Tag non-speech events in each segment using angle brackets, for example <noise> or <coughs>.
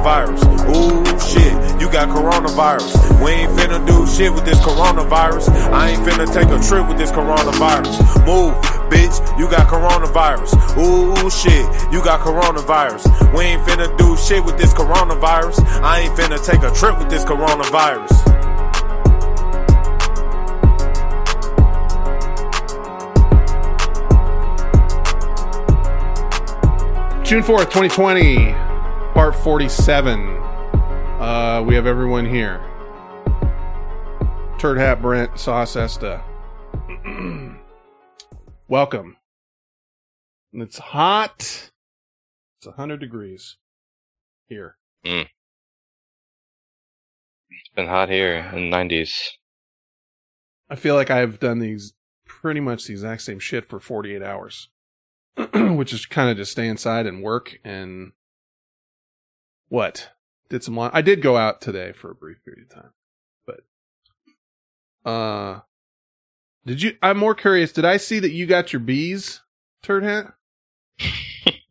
coronavirus. Ooh, shit, you got coronavirus. We ain't finna do shit with this coronavirus. I ain't finna take a trip with this coronavirus. Move, bitch, you got coronavirus. Ooh, shit, you got coronavirus. We ain't finna do shit with this coronavirus. I ain't finna take a trip with this coronavirus. June 4th, 2020, part 47. Uh, we have everyone here. Turd Hat Brent, Sauce Esta. <clears throat> Welcome. It's hot. It's 100 degrees here. It's been hot here in the 90s. I feel like I've done these pretty much the exact same shit for 48 hours, <clears throat> which is kind of just stay inside and work and what? Did some, li- I did go out today for a brief period of time, but, uh, did you, I'm more curious. Did I see that you got your bees, Turd Hat? <laughs>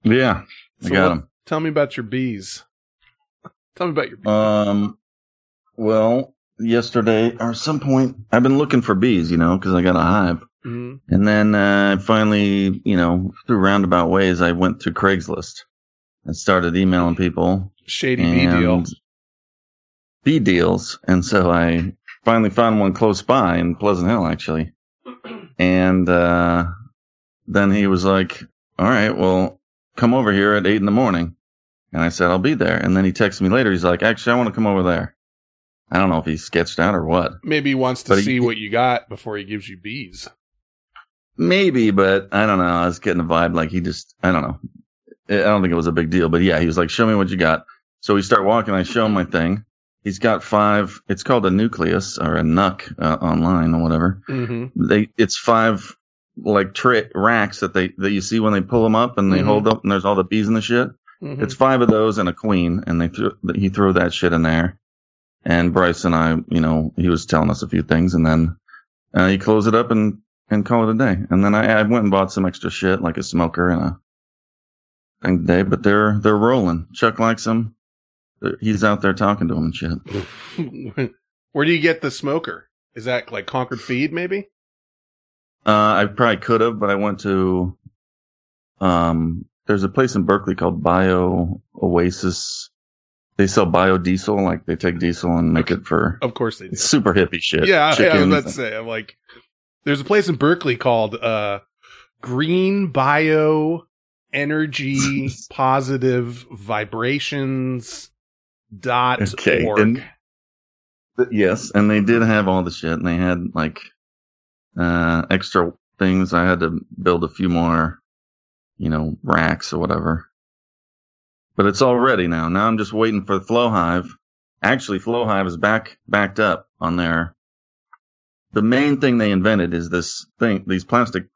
Yeah, I got them. Tell me about your bees. Tell me about your bees. Um, well, yesterday or some point, I've been looking for bees, you know, because I got a hive. Mhm. And then uh, finally, you know, through roundabout ways, I went to Craigslist and started emailing people. Shady bee deal. Bee deals. And so I finally found one close by in Pleasant Hill, actually. And uh, then he was like, all right, well, come over here at eight in the morning. And I said, I'll be there. And then he texted me later. He's like, actually, I want to come over there. I don't know if he sketched out or what. Maybe he wants to But he- see what you got before he gives you bees. Maybe, but I don't know. I was getting a vibe like he just, I don't know. I don't think it was a big deal, but yeah, he was like, show me what you got. So we start walking. I show him my thing. He's got five, it's called a nucleus or a nuc uh, online or whatever. Mm-hmm. They, it's five like tra- racks that they, that you see when they pull them up and they Mhm. hold up and there's all the bees and the shit. Mm-hmm. It's five of those and a queen, and they threw he threw that shit in there. And Bryce and I, you know, he was telling us a few things, and then uh, he closed it up and and called it a day. And then I, I went and bought some extra shit like a smoker and a thing today, but they're they're rolling. Chuck likes them. He's out there talking to them and shit. <laughs> Where do you get the smoker? Is that like Concord Feed, maybe? Uh, I probably could have, but I went to um. There's a place in Berkeley called Bio Oasis. They sell biodiesel, like they take diesel and make it for Of course they do. Super hippie shit. Yeah, I, I was Chickens. about to say. I'm like, there's a place in Berkeley called uh, Green Bio Energy <laughs> Positive Vibrations dot Okay, org. and- yes, and they did have all the shit, and they had like uh extra things. I had to build a few more, you know, racks or whatever. But it's all ready now. Now I'm just waiting for the Flow Hive. Actually, Flow Hive is back backed up on their. The main thing they invented is this thing, these plastic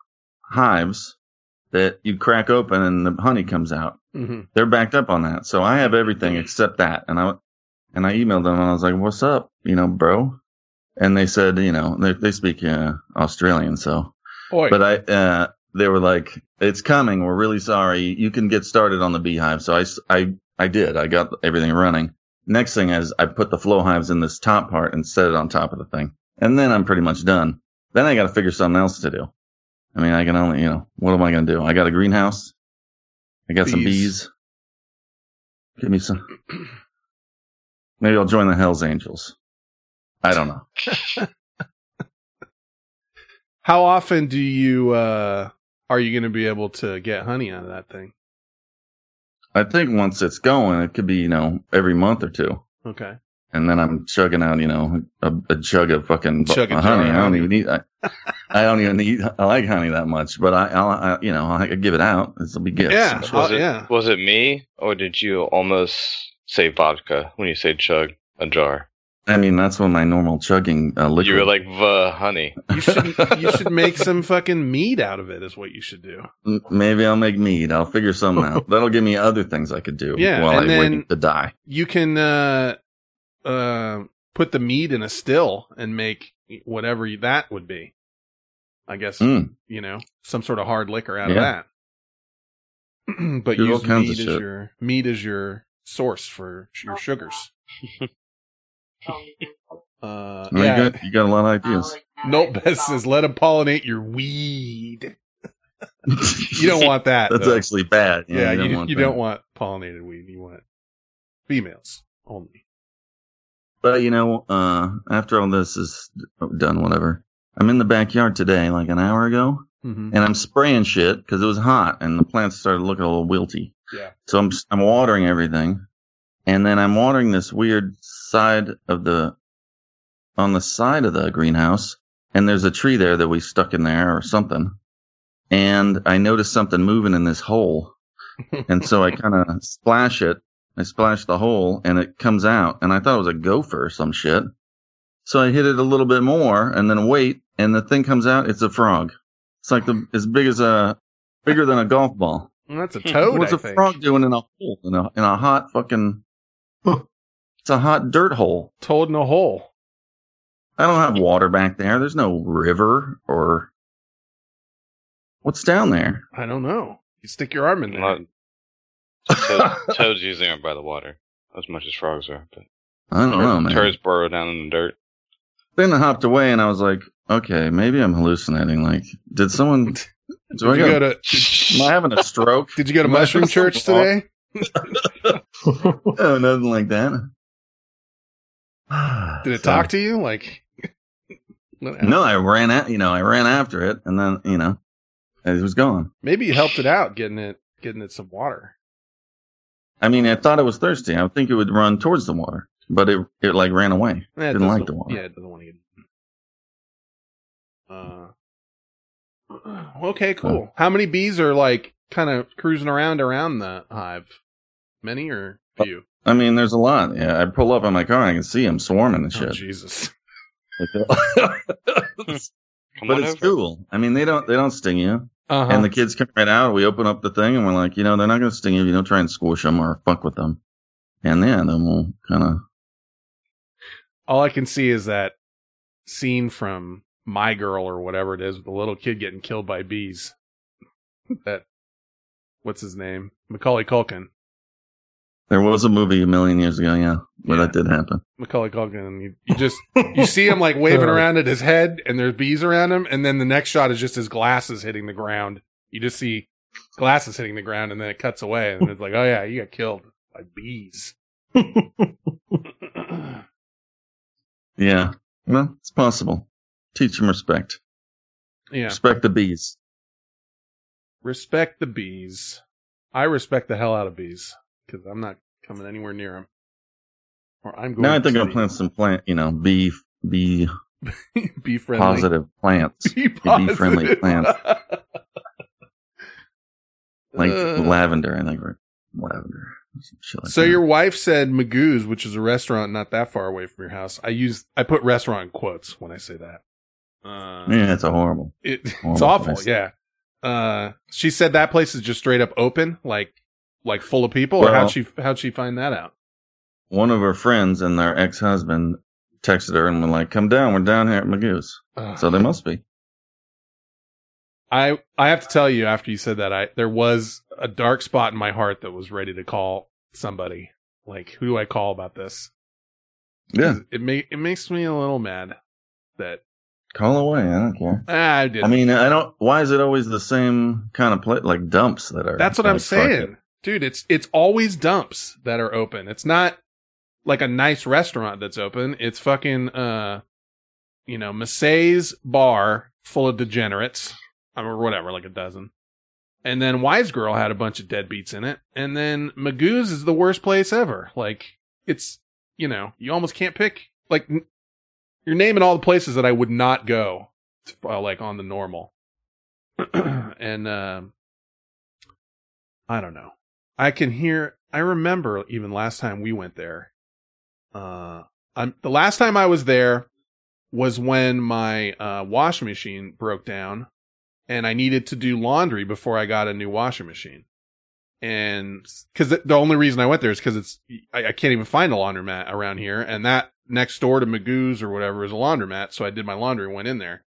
hives that you crack open and the honey comes out. Mhm. they're backed up on that. So I have everything except that. And I, and I emailed them and I was like, what's up? You know, bro. And they said, you know, they, they speak uh, Australian. So, Oi. but I, uh, they were like, it's coming. We're really sorry. You can get started on the beehive. So I, I, I did. I got everything running. Next thing is I put the flow hives in this top part and set it on top of the thing. And then I'm pretty much done. Then I got to figure something else to do. I mean, I can only, you know, what am I going to do? I got a greenhouse. I got some Bees. bees. Give me some. Maybe I'll join the Hells Angels. I don't know. <laughs> How often do you uh are you going to be able to get honey out of that thing? I think once it's going, it could be, you know, every month or two. Okay. And then I'm chugging out, you know, a, a chug of fucking Chug a honey. of I don't even need, I, I don't even need, I like honey that much, but I, I'll, I, you know, I could give it out. This will be gifts. Yeah. I'm sure. Was it yeah. was it me or did you almost say vodka when you say chug a jar? I mean, that's what my normal chugging uh, liquid. You were like the honey. You should <laughs> you should make some fucking mead out of it is what you should do. Maybe I'll make mead. I'll figure something out. <laughs> That'll give me other things I could do Yeah, while I then- wait to die. You can uh uh put the mead in a still and make whatever that would be. I guess Mm. you know some sort of hard liquor out Yeah. of that. <clears throat> but Do use kinds mead as shit. your mead as your source for your sugars. <laughs> Uh, Well, you got you got a lot of <laughs> ideas. Nope, <laughs> Beth says let them pollinate your weed. You don't want that. That's though. actually bad. yeah, you, don't you, want don't want pollinated weed. You want females only. But you know, uh, after all this is done, whatever. I'm in the backyard today, like an hour ago, Mm-hmm. and I'm spraying shit because it was hot and the plants started looking a little wilty. Yeah. So I'm I'm watering everything, and then I'm watering this weird side of the on the side of the greenhouse, and there's a tree there that we stuck in there or something, and I noticed something moving in this hole, <laughs> and so I kind of splash it. I splash the hole, and it comes out, and I thought it was a gopher or some shit. So I hit it a little bit more, and then wait, and the thing comes out. It's a frog. It's like the as big as a bigger than a golf ball. Well, that's a hmm. toad. What's I a think. frog doing in a hole in a in a hot fucking? It's a hot dirt hole. Toad in a hole. I don't have water back there. There's no river or what's down there. I don't know. You stick your arm in there. Not, toad, <laughs> toads usually aren't by the water as much as frogs are. But I don't know, man. Turds burrow down in the dirt. Then I hopped away and I was like, okay, maybe I'm hallucinating. Like, did someone? <laughs> Did Do I you go? go to <laughs> Am I having a stroke? Did you go to Am mushroom church something today? No, oh, nothing like that. <sighs> Did it So- talk to you? Like, No, I ran at you know I ran after it and then you know it was gone. Maybe you helped it out getting it getting it some water. I mean, I thought it was thirsty. I would think it would run towards the water, but it it like ran away. Eh, it Didn't like the water. Yeah, it doesn't want to get. Uh, okay, cool. How many bees are like kind of cruising around around the hive? Many or few? I mean, there's a lot. Yeah, I pull up on my car and I can see them swarming and Oh, shit. Jesus. Like, <laughs> but it's over. cool. I mean, they don't they don't sting you. Uh-huh. And the kids come right out. We open up the thing and we're like, you know, they're not going to sting you if you don't try and squish them or fuck with them. And yeah, then we'll kind of. All I can see is that scene from My Girl or whatever it is with the little kid getting killed by bees. that, what's his name? Macaulay Culkin. There was a movie a million years ago, yeah, where Yeah. that did happen. Macaulay Culkin, and you, you just you see him like <laughs> waving around at his head, and there's bees around him, and then the next shot is just his glasses hitting the ground. You just see glasses hitting the ground, and then it cuts away, and it's like, oh yeah, you got killed by bees. <laughs> Yeah, well, it's possible. Teach them respect. yeah, Respect the bees. respect the bees. I respect the hell out of bees because I'm not coming anywhere near them. Or I'm going. Now I think I'll see. plant some plant, you know, bee bee <laughs> bee friendly. positive plants, Bee bee-friendly plants. <laughs> like Uh. lavender. I think or lavender. like So that. your wife said Magoo's, which is a restaurant not that far away from your house. I use I put restaurant in quotes when I say that. Uh, yeah, it's a horrible. it, <laughs> it's awful. place. Yeah. Uh, she said that place is just straight up open, like like full of people. or how'd she how'd she find that out? One of her friends and their ex husband texted her and were like, "Come down, we're down here at Magoo's." Ugh. So they must be. I I have to tell you, after you said that, I there was a dark spot in my heart that was ready to call somebody. Like, who do I call about this? Yeah, It may it makes me a little mad that call away. I don't care. ah, I. I mean, I don't. Why is it always the same kind of place, like dumps that are? That's what I'm saying, dude. It's it's always dumps that are open. It's not like a nice restaurant that's open. It's fucking uh, you know, Massey's bar full of degenerates, or whatever, like a dozen. And then Wise Girl had a bunch of deadbeats in it. And then Magoo's is the worst place ever. Like it's you know, you almost can't pick like you're naming all the places that I would not go, uh, like on the normal. <clears throat> and um I don't know. I can hear. I remember even last time we went there. Uh, I'm the last time I was there was when my uh, washing machine broke down, and I needed to do laundry before I got a new washing machine. And because the, only reason I went there is because it's I, I can't even find a laundromat around here, and that next door to Magoo's or whatever is a laundromat. So I did my laundry, and went in there,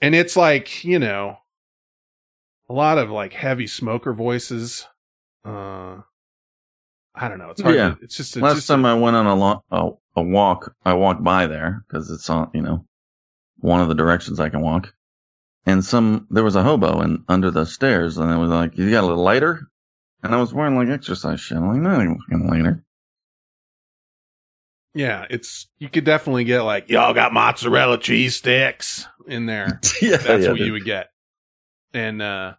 and it's like you know a lot of like heavy smoker voices. Uh, I don't know. It's hard. Yeah. To, it's just it's Last just time I went on a, lo- a a walk, I walked by there because it's on, you know, one of the directions I can walk. And some there was a hobo and under the stairs, and it was like, "You got a little lighter?" And I was wearing like exercise shit. I'm like, "No, I fucking lighter." yeah. It's you could definitely get like y'all got mozzarella cheese sticks in there. <laughs> yeah, That's yeah, what dude. you would get. And uh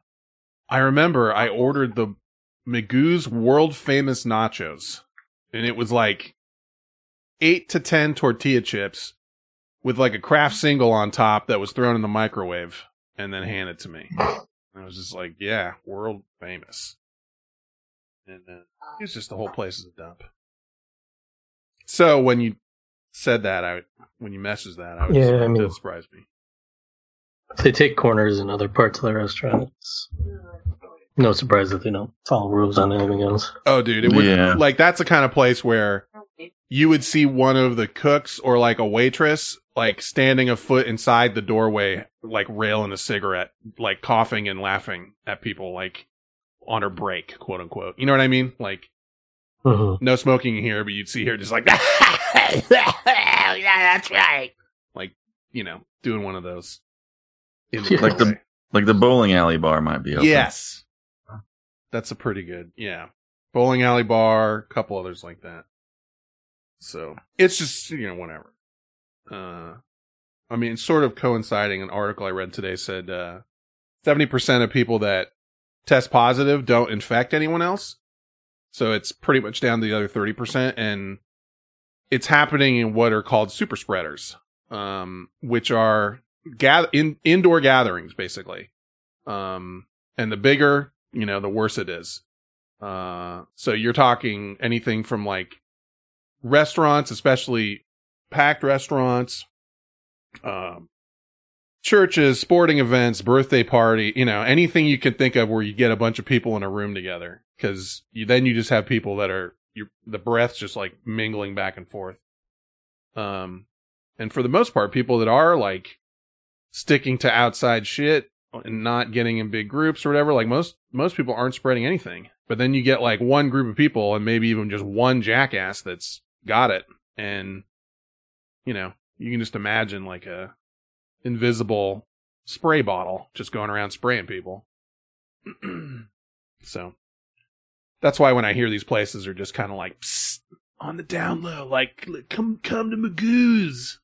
I remember I ordered the Magoo's world famous nachos. And it was like eight to ten tortilla chips with like a craft single on top that was thrown in the microwave and then handed to me. I was just like, yeah, world famous. And uh, it was just the whole place is a dump. So when you said that, I when you messaged that, I was Yeah, I mean- did surprise me. They take corners in other parts of the restaurant. It's no surprise that they don't follow rules on anything else. Oh, dude, it would Yeah. like that's the kind of place where you would see one of the cooks or like a waitress like standing a foot inside the doorway, like railing a cigarette, like coughing and laughing at people, like on her break, quote unquote. You know what I mean? Like hmm no smoking here, but you'd see her just like, <laughs> yeah, that's right. Like you know, doing one of those. In the Like the- Like the bowling alley bar might be open. Yes. That's a pretty good, yeah. Bowling alley bar, a couple others like that. So it's just, you know, whatever. Uh, I mean, sort of coinciding, an article I read today said, uh, 70% of people that test positive don't infect anyone else. So it's pretty much down to the other 30%. And it's happening in what are called super spreaders, um, which are gather in indoor gatherings, basically. Um, and the bigger, you know, the worse it is. Uh, so you're talking anything from like restaurants, especially packed restaurants, um, churches, sporting events, birthday party, you know, anything you can think of where you get a bunch of people in a room together. Cause you, then you just have people that are, you, the breath's just like mingling back and forth. Um, and for the most part, people that are like sticking to outside shit and not getting in big groups or whatever, like most, most people aren't spreading anything. But then you get like one group of people and maybe even just one jackass that's got it. And, you know, you can just imagine like a invisible spray bottle just going around spraying people. <clears throat> so that's why when I hear these places are just kind of like on the down low, like come come to Magoo's.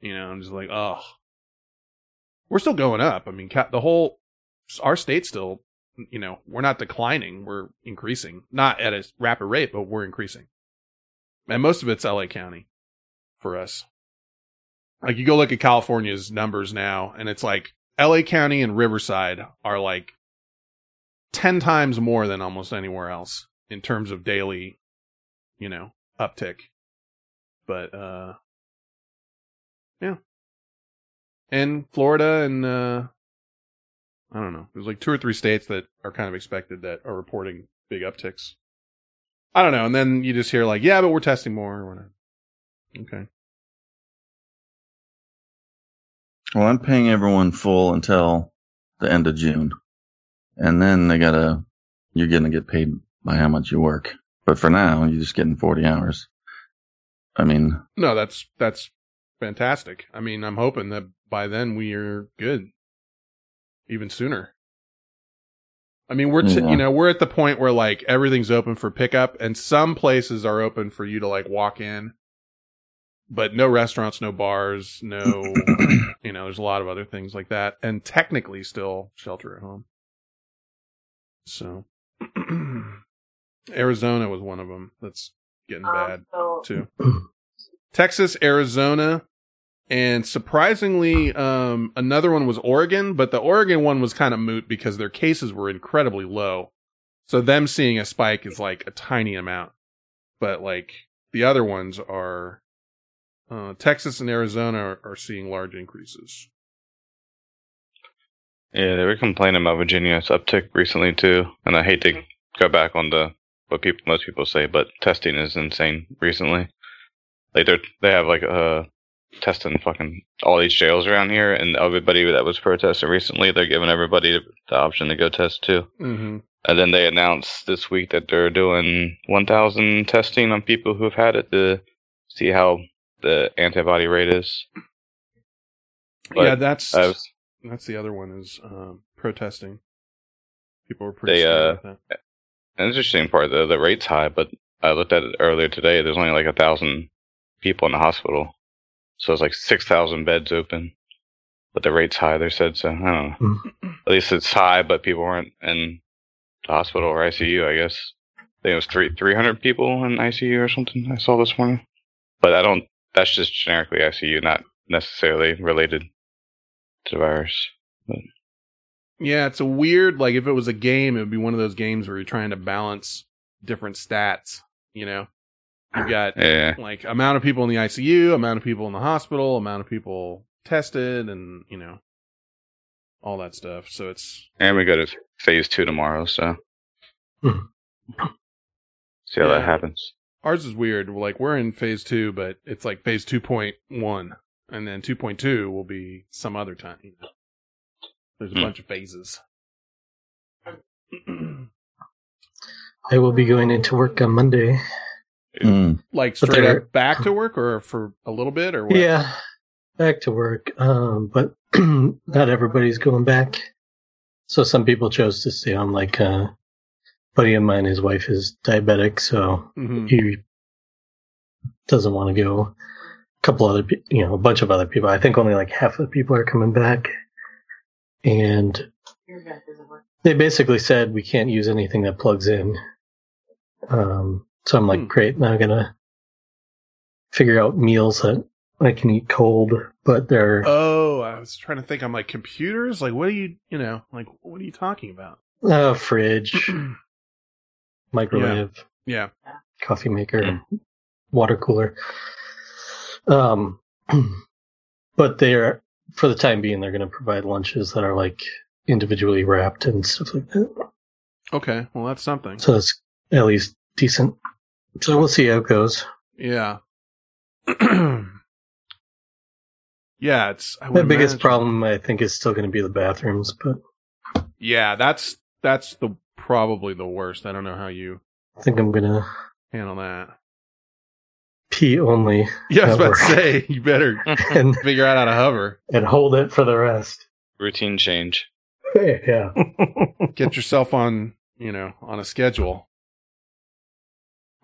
You know, I'm just like, oh, we're still going up. I mean, the whole our state's still, you know, we're not declining, we're increasing, not at a rapid rate, but we're increasing. And most of it's LA County for us. Like you go look at California's numbers now, and it's like LA County and Riverside are like 10 times more than almost anywhere else in terms of daily, you know, uptick. But, uh, yeah. And Florida and, uh, I don't know. There's like two or three states that are kind of expected that are reporting big upticks. I don't know. And then you just hear like, yeah, but we're testing more or whatever. Okay. Well, I'm paying everyone full until the end of June, and then they gotta. You're gonna get paid by how much you work. But for now, you're just getting 40 hours. I mean, No, that's that's fantastic. I mean, I'm hoping that by then we are good, even sooner. I mean, we're t- Yeah. you know we're at the point where like everything's open for pickup, and some places are open for you to like walk in, but no restaurants, no bars, no <coughs> you know. There's a lot of other things like that, and technically still shelter at home. So, <clears throat> Arizona was one of them. That's getting um, bad too. Texas, Arizona, and surprisingly, um, another one was Oregon, but the Oregon one was kind of moot because their cases were incredibly low. So them seeing a spike is like a tiny amount. But like the other ones are, uh, Texas and Arizona are, are seeing large increases. Yeah, they were complaining about Virginia's uptick recently too, and I hate to go back on the what people most people say, but testing is insane recently. Like they they have like uh testing fucking all these jails around here, and everybody that was protesting recently, they're giving everybody the option to go test too. Mm-hmm. And then they announced this week that they're doing 1,000 testing on people who've had it to see how the antibody rate is. But yeah, that's that's the other one is um, protesting. People were pretty They, uh, about that. an interesting part, the the rate's high, but I looked at it earlier today. There's only like a thousand people in the hospital, so it's like six thousand beds open. But the rate's high. They said so. I don't know. Hmm. At least it's high, but people weren't in the hospital or ICU. I guess I think it was three three hundred people in ICU or something. I saw this morning, but I don't. That's just generically ICU, not necessarily related to the virus. Yeah, it's a weird. Like if it was a game, it would be one of those games where you're trying to balance different stats. You know, you got <laughs> Yeah, like amount of people in the ICU, amount of people in the hospital, amount of people tested, and you know, all that stuff. So it's and we go to phase two tomorrow, so see how Yeah. that happens. ours is weird. Like we're in phase two, but it's like phase two point one, and then two point two will be some other time. You know? There's a Hmm. bunch of phases. I will be going into work on Monday. Mm. like straight up back to work, or for a little bit, or what? Yeah, back to work. Um, but <clears throat> not everybody's going back. So some people chose to stay on. Like uh, buddy of mine, his wife is diabetic, so hmm he doesn't want to go. A couple other, you know, a bunch of other people. I think only like half of the people are coming back, and they basically said we can't use anything that plugs in. Um, so I'm like, Hmm. great. Now I'm gonna figure out meals that I can eat cold, but they're Oh, I was trying to think. I'm like computers. Like, what are you? You know, like what are you talking about? uh, fridge, <clears throat> microwave, Yeah. coffee maker, water cooler. Um, <clears throat> but they're for the time being, they're going to provide lunches that are like individually wrapped and stuff like that. Okay. Well, that's something. So that's at least decent. So we'll see how it goes. Yeah. <clears throat> yeah, it's I The biggest imagine- problem, I think, is still going to be the bathrooms, but Yeah, that's that's the probably the worst. I don't know how you I think I'm going to handle that. pee only <laughs> Yeah, I was about to say you better <laughs> and, <laughs> figure out how to hover. and hold it for the rest. Routine change. yeah. Get yourself on, you know, on a schedule.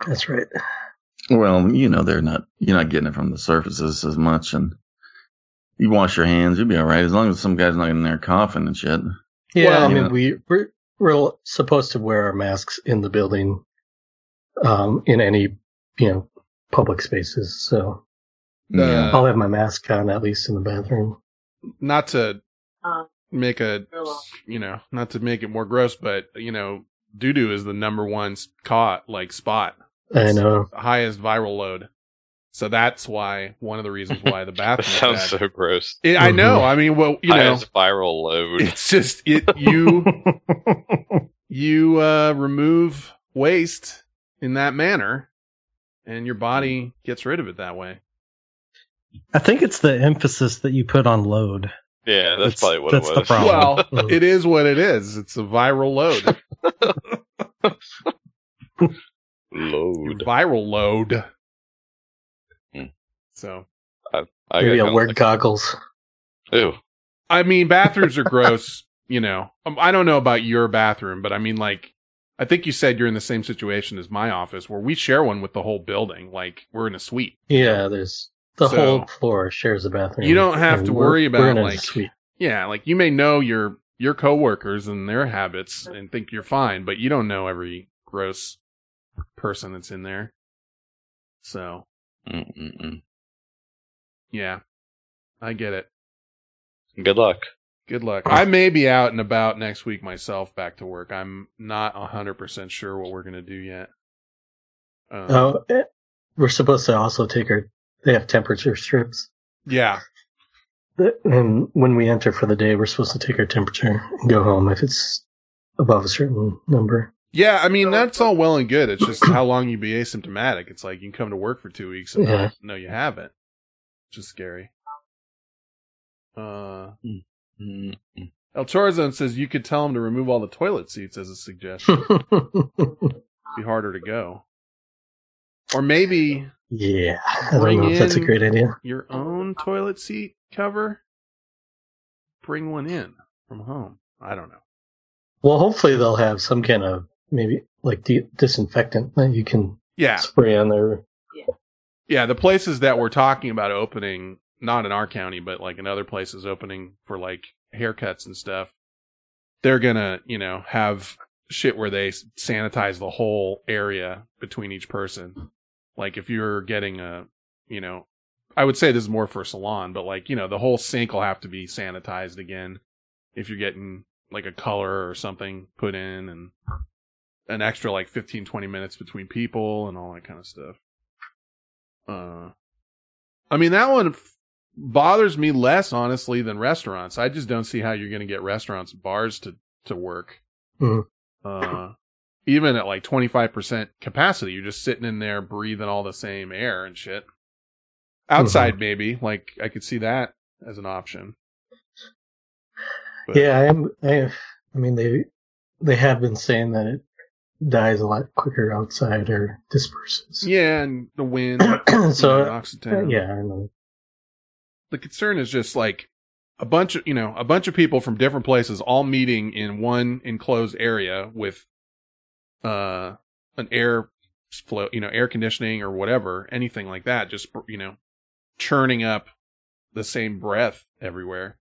That's right. Well, you know they're not. You're not getting it from the surfaces as much, and you wash your hands, you'll be all right as long as some guy's not in there coughing and shit. Yeah, Well- I mean, Yeah. we we're, we're supposed to wear our masks in the building, um, in any you know public spaces. So The- yeah. I'll have my mask on at least in the bathroom. Not to Uh, make a, you know, not to make it more gross, but you know, doo doo is the number one s- caught like spot. I know. highest viral load. So that's why one of the reasons why the <laughs> bathroom. sounds so gross. It, I know. I mean, well, you know, Highest viral load. it's just it you <laughs> you uh remove waste in that manner, and your body gets rid of it that way. I think it's the emphasis that you put on load. yeah, that's, That's- probably what that's it the problem. Well, <laughs> it is what it is. It's a viral load. Load. viral load. Hmm. So I Maybe got I'll wear like, goggles. Ew. I mean, bathrooms are <laughs> gross. You know, Um, I don't know about your bathroom, but I mean, like, I think you said you're in the same situation as my office, where we share one with the whole building. Like, we're in a suite. Yeah, there's the So- whole floor shares a bathroom. You don't have to worry about, we're in a like- suite. Yeah, like you may know your your coworkers and their habits and think you're fine, but you don't know every gross person that's in there. So Mm-mm-mm. yeah, I get it. Good luck. Good luck. I may be out and about next week myself back to work. I'm not 100% sure what we're going to do yet. Um, Oh, eh, we're supposed to also take our. They have temperature strips, Yeah. and when we enter for the day, we're supposed to take our temperature and go home if it's above a certain number. Yeah, I mean, that's all well and good. It's just how long you be asymptomatic. It's like you can come to work for two weeks and Yeah. not know you haven't. which is scary. Uh. El Chorzone says you could tell him to remove all the toilet seats as a suggestion. <laughs> be harder to go. Or maybe yeah, I don't Bring know if that's a great idea. your own toilet seat cover. Bring one in from home. I don't know. Well, hopefully they'll have some kind of maybe like de- disinfectant that you can Yeah, spray on there. yeah. The places that we're talking about opening, not in our county, but like in other places opening for like haircuts and stuff, they're gonna, you know, have shit where they sanitize the whole area between each person. Like if you're getting a, you know, I would say this is more for a salon, but like, you know, the whole sink will have to be sanitized again if you're getting like a color or something put in and an extra like 15, 20 minutes between people and all that kind of stuff. Uh, I mean, that one f- bothers me less, honestly, than restaurants. I just don't see how you're going to get restaurants and bars to, to work. Mhm. Uh, even at like 25% capacity, you're just sitting in there breathing all the same air and shit. Outside, maybe. Like, I could see that as an option. But- Yeah, I am. I, I mean, they they have been saying that it dies a lot quicker outside or disperses. Yeah, and the wind. <clears throat> so know, yeah, I know. the concern is just like a bunch of you know a bunch of people from different places all meeting in one enclosed area with uh an air flow you know air conditioning or whatever anything like that just you know churning up the same breath everywhere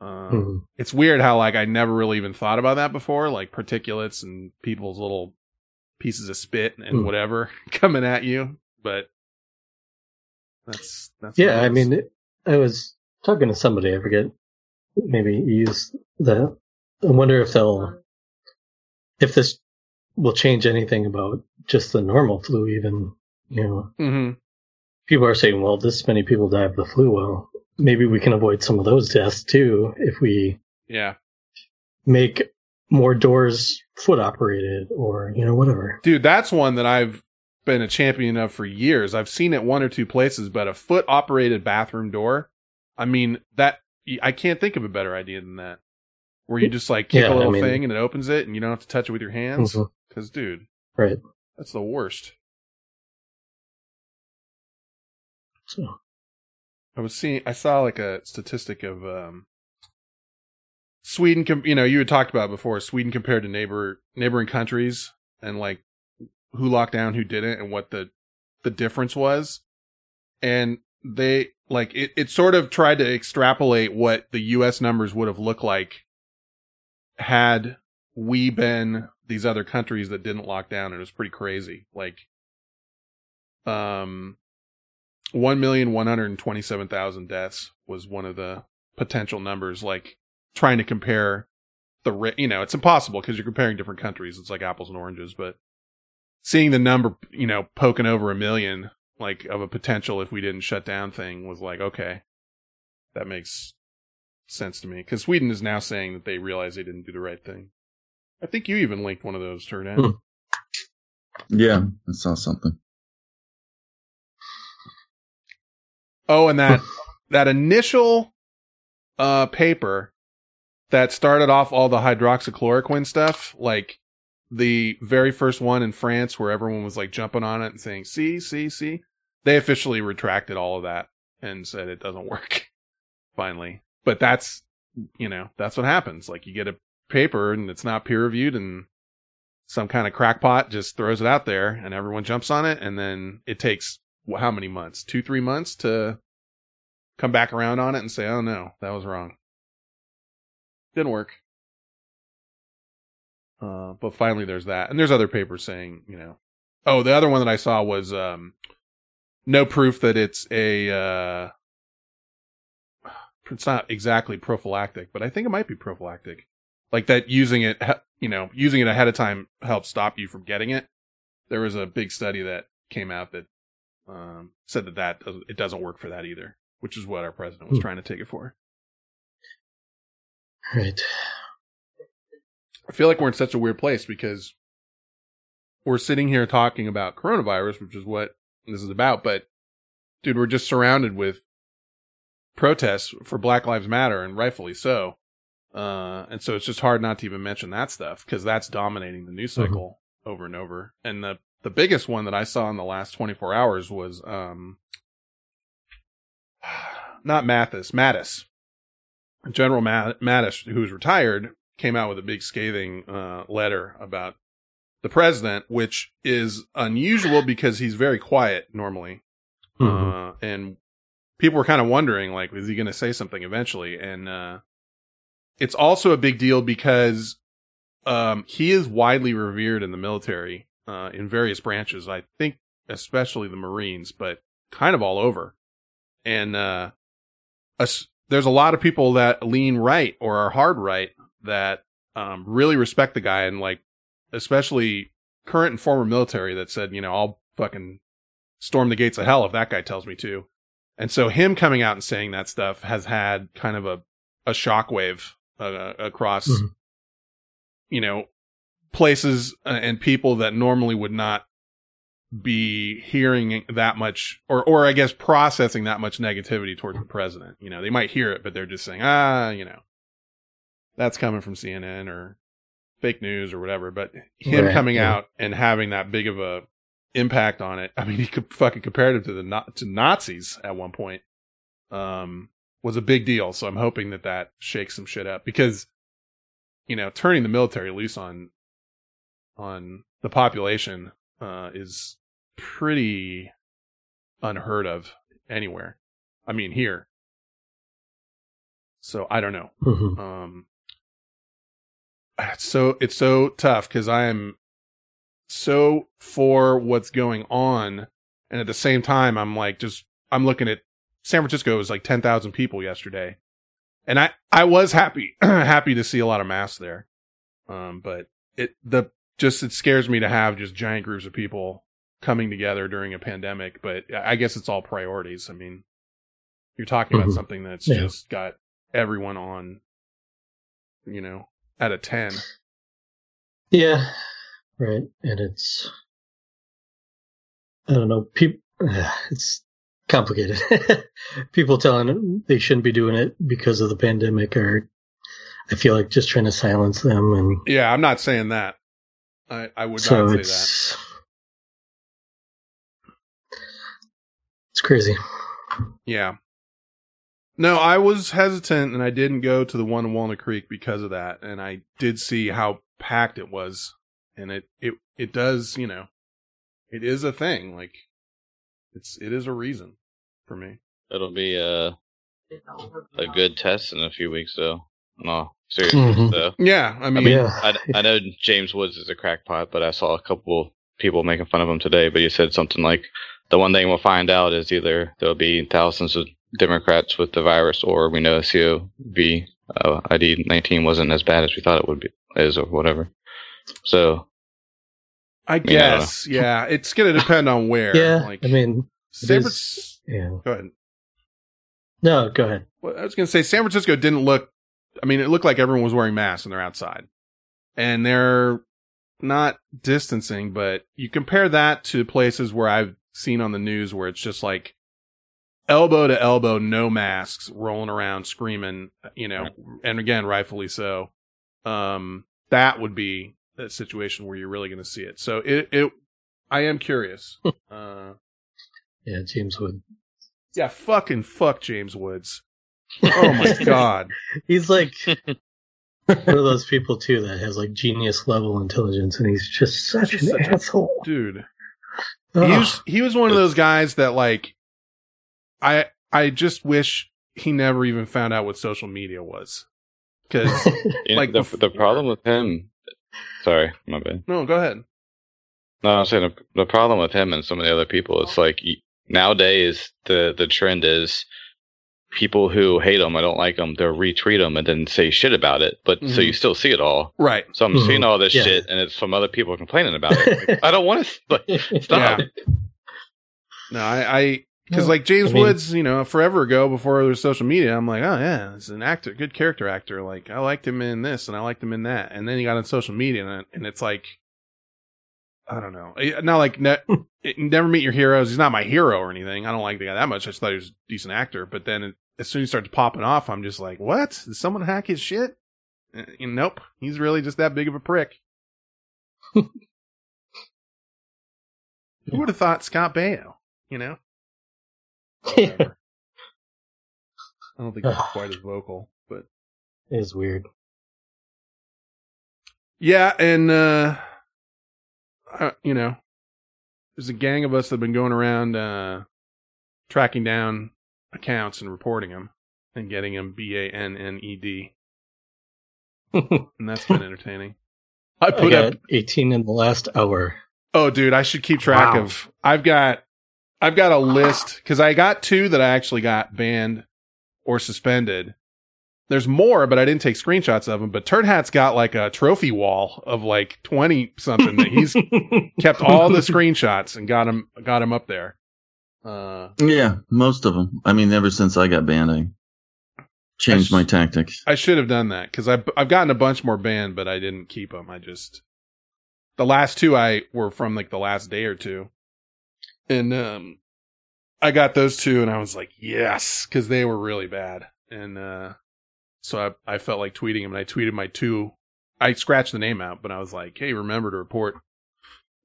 uh, Mhm. it's weird how like i never really even thought about that before like particulates and people's little pieces of spit and Hmm. whatever <laughs> coming at you but that's that's Yeah, I mean, it, I was talking to somebody. I forget. Maybe use the. I wonder if they'll, if this will change anything about just the normal flu. Even you know, Mhm. people are saying, well, this many people die of the flu. Well, maybe we can avoid some of those deaths too if we Yeah. make more doors foot operated or you know whatever. Dude, that's one that I've been a champion of for years. I've seen it one or two places, but a foot operated bathroom door. I mean, that I can't think of a better idea than that. Where you just like kick Yeah, a I little mean- thing and it opens it and you don't have to touch it with your hands. Mhm. Cause dude, Right. that's the worst. So I was seeing, I saw like a statistic of, um, Sweden, com- you know, you had talked about before Sweden compared to neighbor, neighboring countries and like who locked down, who didn't and what the, the difference was. And they, like, it, it sort of tried to extrapolate what the US numbers would have looked like had we been these other countries that didn't lock down. And it was pretty crazy. Like, um, one million one hundred twenty-seven thousand deaths was one of the potential numbers. Like trying to compare the, ri- you know, it's impossible because you're comparing different countries. It's like apples and oranges. But seeing the number, you know, poking over a million, like of a potential if we didn't shut down thing, was like, okay, that makes sense to me. Because Sweden is now saying that they realize they didn't do the right thing. I think you even linked one of those, Turdan. Hmm. Yeah, I saw something. Oh, and that that initial uh paper that started off all the hydroxychloroquine stuff, like the very first one in France where everyone was like jumping on it and saying, see, see, see. They officially retracted all of that and said it doesn't work. <laughs> Finally. But that's you know, that's what happens. Like you get a paper and it's not peer reviewed and some kind of crackpot just throws it out there and everyone jumps on it and then it takes how many months? Two, three months to come back around on it and say, oh no, that was wrong. Didn't work. Uh, but finally there's that. And there's other papers saying, you know, oh, the other one that I saw was, um, no proof that it's a, uh, it's not exactly prophylactic, but I think it might be prophylactic. Like that using it, you know, using it ahead of time helps stop you from getting it. There was a big study that came out that um, said that that it doesn't work for that either, which is what our president was Hmm. trying to take it for. right. I feel like we're in such a weird place because we're sitting here talking about coronavirus, which is what this is about, but dude, we're just surrounded with protests for Black Lives Matter, and rightfully so. Uh, and so it's just hard not to even mention that stuff because that's dominating the news cycle over and over. And the the biggest one that I saw in the last 24 hours was um, <sighs> not Mathis, Mattis. General Mat- Mattis, who's retired, came out with a big scathing uh, letter about the president, which is unusual because he's very quiet normally. Mhm. Uh, and people were kind of wondering, like, is he going to say something eventually? And uh, it's also a big deal because um, he is widely revered in the military uh, in various branches. I think especially the Marines, but kind of all over. And uh, us- there's a lot of people that lean right or are hard right that um, really respect the guy and like, especially current and former military that said, you know, I'll fucking storm the gates of hell if that guy tells me to. And so him coming out and saying that stuff has had kind of a a shockwave uh, across, Mhm. you know, places uh, and people that normally would not be hearing that much or or I guess processing that much negativity towards the president. You know, they might hear it, but they're just saying, ah, you know, that's coming from CNN or fake news or whatever. But him Right, coming yeah. out and having that big of a impact on it, I mean, <laughs> he could fucking compared it to the to Nazis at one point. Um, was a big deal. So I'm hoping that that shakes some shit up because, you know, turning the military loose on on the population uh, is pretty unheard of anywhere. I mean, here. So I don't know. Mhm. Um, it's so it's so tough because I am so for what's going on, and at the same time, I'm like just I'm looking at San Francisco was like ten thousand people yesterday, and I I was happy <clears throat> happy to see a lot of masks there, um, but it the just it scares me to have just giant groups of people coming together during a pandemic. But I guess it's all priorities. I mean, you're talking about Mhm. something that's Yeah. just got everyone on, you know, at a ten. Yeah, right. And it's, I don't know, people, it's complicated. <laughs> people telling them they shouldn't be doing it because of the pandemic are, I feel like just trying to silence them. And Yeah, I'm not saying that. I I would so not say that. it's, it's crazy. Yeah. No, I was hesitant and I didn't go to the one in Walnut Creek because of that. And I did see how packed it was. And it, it, it does, you know, it is a thing. Like, it's, it is a reason for me. It'll be a a good test in a few weeks, though. No, seriously, Mhm. though. Yeah. I mean, yeah. I, I know James Woods is a crackpot, but I saw a couple people making fun of him today. But he said something like, "The one thing we'll find out is either there'll be thousands of Democrats with the virus, or we know COV uh, ID nineteen wasn't as bad as we thought it would be, is, or whatever." So I mean, I don't guess. yeah. It's going to depend on where. Yeah. Like, I mean, San it Fran- yeah. Go ahead. No, go ahead. Well, I was going to say San Francisco didn't look. I mean, it looked like everyone was wearing masks and they're outside, and they're not distancing. But you compare that to places where I've seen on the news where it's just like elbow to elbow, no masks, rolling around, screaming. You know, and again, rightfully so. Um, that would be a situation where you're really going to see it. So it, it, I am curious. <laughs> uh, Yeah, James Wood. yeah, fucking fuck James Woods. Oh my <laughs> god. He's like <laughs> one of those people too that has like genius level intelligence, and he's just such Just an such a- asshole. dude. Ugh. He was he was one of those guys that like I I just wish he never even found out what social media was. Cuz <laughs> Like the bef- the problem with him. Sorry, my bad. no, go ahead. No, I'm saying the, the problem with him and some of the other people, it's like nowadays the the trend is people who hate them, I don't like them, they'll retweet them and then say shit about it. But so Mhm. you still see it all. Right. So I'm Mhm. seeing all this Yeah. shit, and it's from other people complaining about it. Like, I don't want to <laughs> like, stop. Yeah. No, I I cuz No, like James I mean- Woods, you know, forever ago before there was social media, I'm like, "Oh yeah, he's an actor, good character actor. Like I liked him in this and I liked him in that." And then he got on social media and, and it's like I don't know. Eh, Not like ne- eh, never meet your heroes. He's not my hero or anything. I don't like the guy that much. I just thought he was a decent actor. But then it, as soon as he starts popping off, I'm just like, what? Did someone hack his shit? Eh, nope. He's really just that big of a prick. <laughs> Who would have thought Scott Baio? You know? I don't think he's quite as vocal, but It is weird. yeah, and uh, uh you know, there's a gang of us that have been going around uh tracking down accounts and reporting them and getting them B A N N E D, <laughs> and that's been entertaining. I I put got up 18 in the last hour. Oh, dude, I should keep track Wow. of. I've got, I've got a list because I got two that I actually got banned or suspended. There's more, but I didn't take screenshots of them. But Turd Hat's got like a trophy wall of like twenty something that he's <laughs> kept all the screenshots and got him got him up there. Uh, Yeah, most of them. I mean, ever since I got banned, I changed I my tactics. I should have done that because I've I've gotten a bunch more banned, but I didn't keep them. I just the last two I were from like the last day or two, and um, I got those two, and I was like, yes, because they were really bad, and uh, so I I felt like tweeting him and I tweeted my two. I scratched the name out, but I was like, hey, remember to report,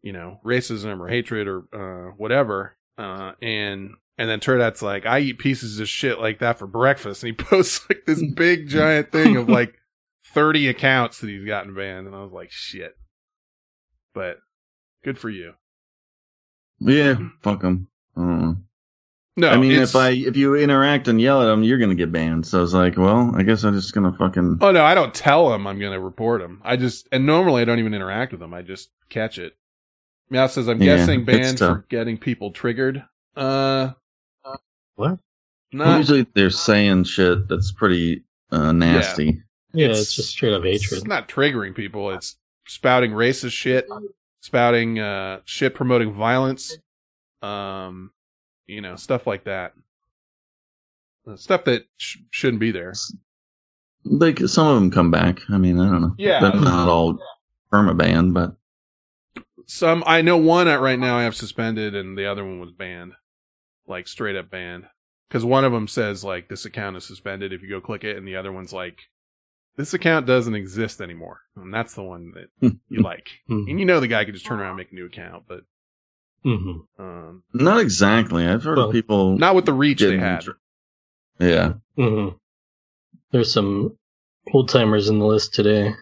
you know, racism or hatred or uh, whatever, uh, and and then Turdat's like, I eat pieces of shit like that for breakfast. And he <laughs> posts like this big giant thing of like 30 accounts that he's gotten banned. And I was like, shit. But good for you. Yeah, fuck them. Uh, No, I mean, it's- if I if you interact and yell at them, you're gonna get banned. So it's like, well, I guess I'm just gonna fucking. Oh, no, I don't tell him I'm going to report him. I just, and normally I don't even interact with him. I just catch it. Meow says, I'm Yeah, guessing banned for getting people triggered. Uh, What? Not, Usually they're saying shit that's pretty uh, nasty. Yeah, It's- it's, just straight up hatred. It's not triggering people. It's spouting racist shit, spouting uh, shit promoting violence, um, you know, stuff like that. Uh, Stuff that sh- shouldn't be there. Like some of them come back. I mean, I don't know. Yeah. they're not all permabanned, but Some I know one at right now I have suspended, and the other one was banned, like straight up banned. Because one of them says like this account is suspended if you go click it, and the other one's like this account doesn't exist anymore, and that's the one that <laughs> you like. And you know the guy could just turn around and make a new account, but Mhm. um, not exactly. I've heard Well, of people not with the reach they had. tr- Yeah, Mhm. There's some old timers in the list today,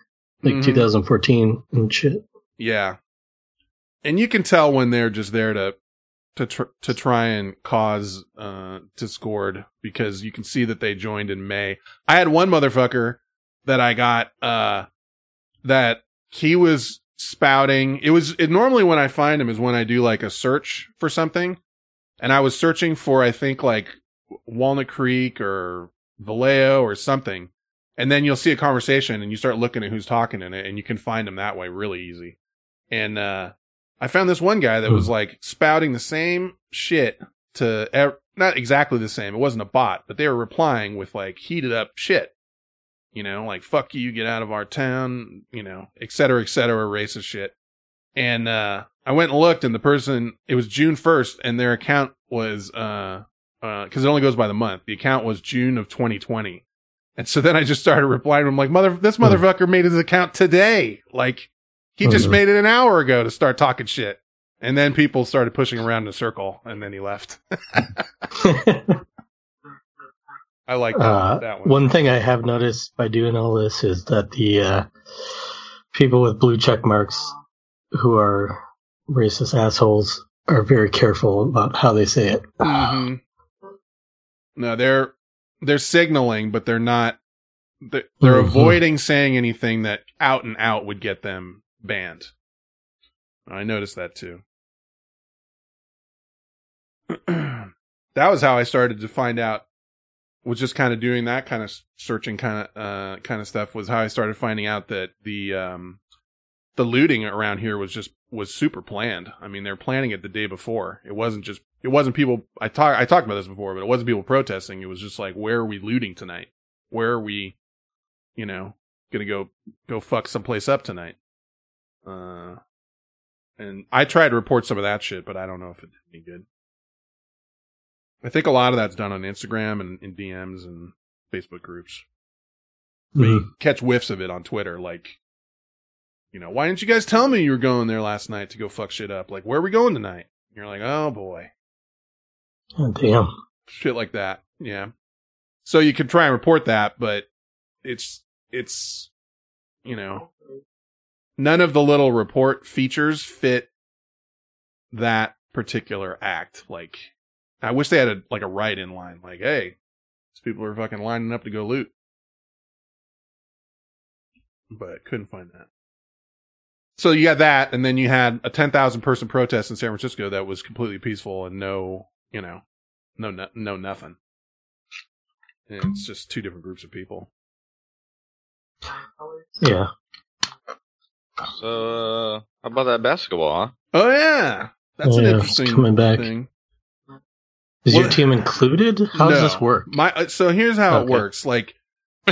like Mhm. 2014 and shit. Yeah, and you can tell when they're just there to to tr- to try and cause uh discord because you can see that they joined in May. I had one motherfucker that I got uh that he was spouting. It was it normally when I find him is when I do like a search for something, and I was searching for I think like Walnut Creek or Vallejo or something. And then you'll see a conversation and you start looking at who's talking in it and you can find them that way really easy. And uh I found this one guy that was like spouting the same shit to ev- not exactly the same. It wasn't a bot, but they were replying with like heated up shit. You know, like fuck you, get out of our town, you know, et cetera, et cetera, racist shit. And uh I went and looked and the person it was June first and their account was uh uh because it only goes by the month. The account was June of twenty twenty. And so then I just started replying to him like, mother, this motherfucker made his account today. Like, he Oh, just made it an hour ago to start talking shit. And then people started pushing around in a circle and then he left. <laughs> <laughs> <laughs> I like that, uh, that one. one thing I have noticed by doing all this is that the uh, people with blue check marks who are racist assholes are very careful about how they say it. Mhm. No, they're, they're signaling, but they're not, they're, they're Mhm. avoiding saying anything that out and out would get them banned. I noticed that too. <clears throat> that was how I started to find out was just kind of doing that kind of searching kind of uh kind of stuff was how I started finding out that the um the looting around here was just was super planned. I mean, they're planning it the day before. It wasn't just it wasn't people I talk I talked about this before, but it wasn't people protesting. It was just like where are we looting tonight? Where are we you know, to go go fuck someplace up tonight? Uh And I tried to report some of that shit, but I don't know if it did any good. I think a lot of that's done on Instagram and in DMs and Facebook groups. But you mm-hmm. catch whiffs of it on Twitter, like, you know, why didn't you guys tell me you were going there last night to go fuck shit up? Like, where are we going tonight? And you're like, oh boy. Oh, damn. Shit like that. Yeah. So you can try and report that, but it's, it's, you know, none of the little report features fit that particular act. Like, I wish they had a, like a write in line, like, hey, these people are fucking lining up to go loot. But couldn't find that. So you had that, and then you had a 10,000 person protest in San Francisco that was completely peaceful and no, you know, no, no, no nothing. And it's just two different groups of people. Yeah. So, uh, how about that basketball, huh? Oh yeah, that's an Yeah, interesting coming back. thing. Is your team included? How does this work? My uh, so here's how it works. Like,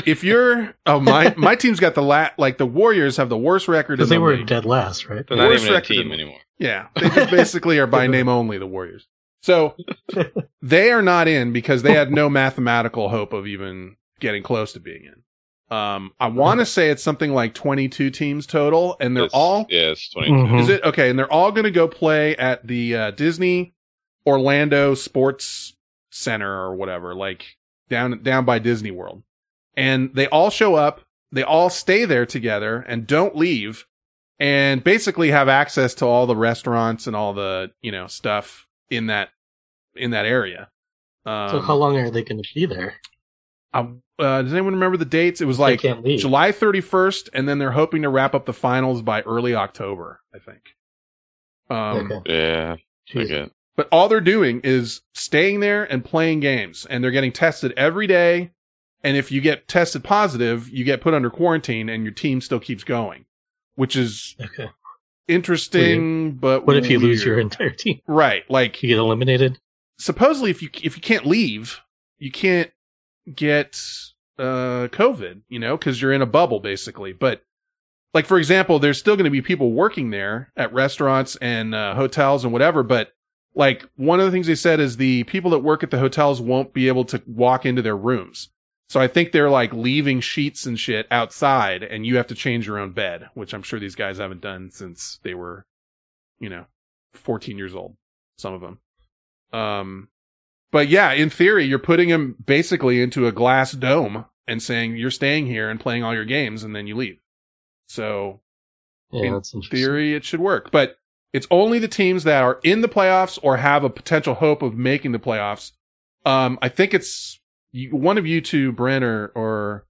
if you're oh my <laughs> my team's got the la- like the Warriors have the worst record in Because the they were league. dead last, right? They're not even a team in- anymore. Yeah, they just basically are by <laughs> name only the Warriors. So <laughs> they are not in because they had no mathematical hope of even getting close to being in. Um, I want to say it's something like 22 teams total, and they're It's- all yeah, it's 22. Mhm. Is it okay? And they're all going to go play at the uh, Disney Orlando Sports Center or whatever, like down down by Disney World. And they all show up. They all stay there together and don't leave, and basically have access to all the restaurants and all the you know stuff in that in that area. Um, so how long are they going to be there? I- uh, does anyone remember the dates? It was like they can't leave. July 31st, and then they're hoping to wrap up the finals by early October, I think. Um, okay. Yeah, I get. But all they're doing is staying there and playing games, and they're getting tested every day. And if you get tested positive, you get put under quarantine, and your team still keeps going, which is Okay. interesting. But What if you lose your entire team? right? Like You get eliminated? supposedly if you if you can't leave, you can't get uh COVID, you know, because you're in a bubble basically. But like for example, there's still going to be people working there at restaurants and uh, hotels and whatever. But like one of the things they said is the people that work at the hotels won't be able to walk into their rooms. So I think they're like leaving sheets and shit outside, and you have to change your own bed, which I'm sure these guys haven't done since they were, you know, 14 years old. Some of them. Um, but yeah, in theory, you're putting them basically into a glass dome and saying you're staying here and playing all your games, and then you leave. So Yeah, In theory, it should work, but it's only the teams that are in the playoffs or have a potential hope of making the playoffs. Um, I think it's one of you two, Brent or or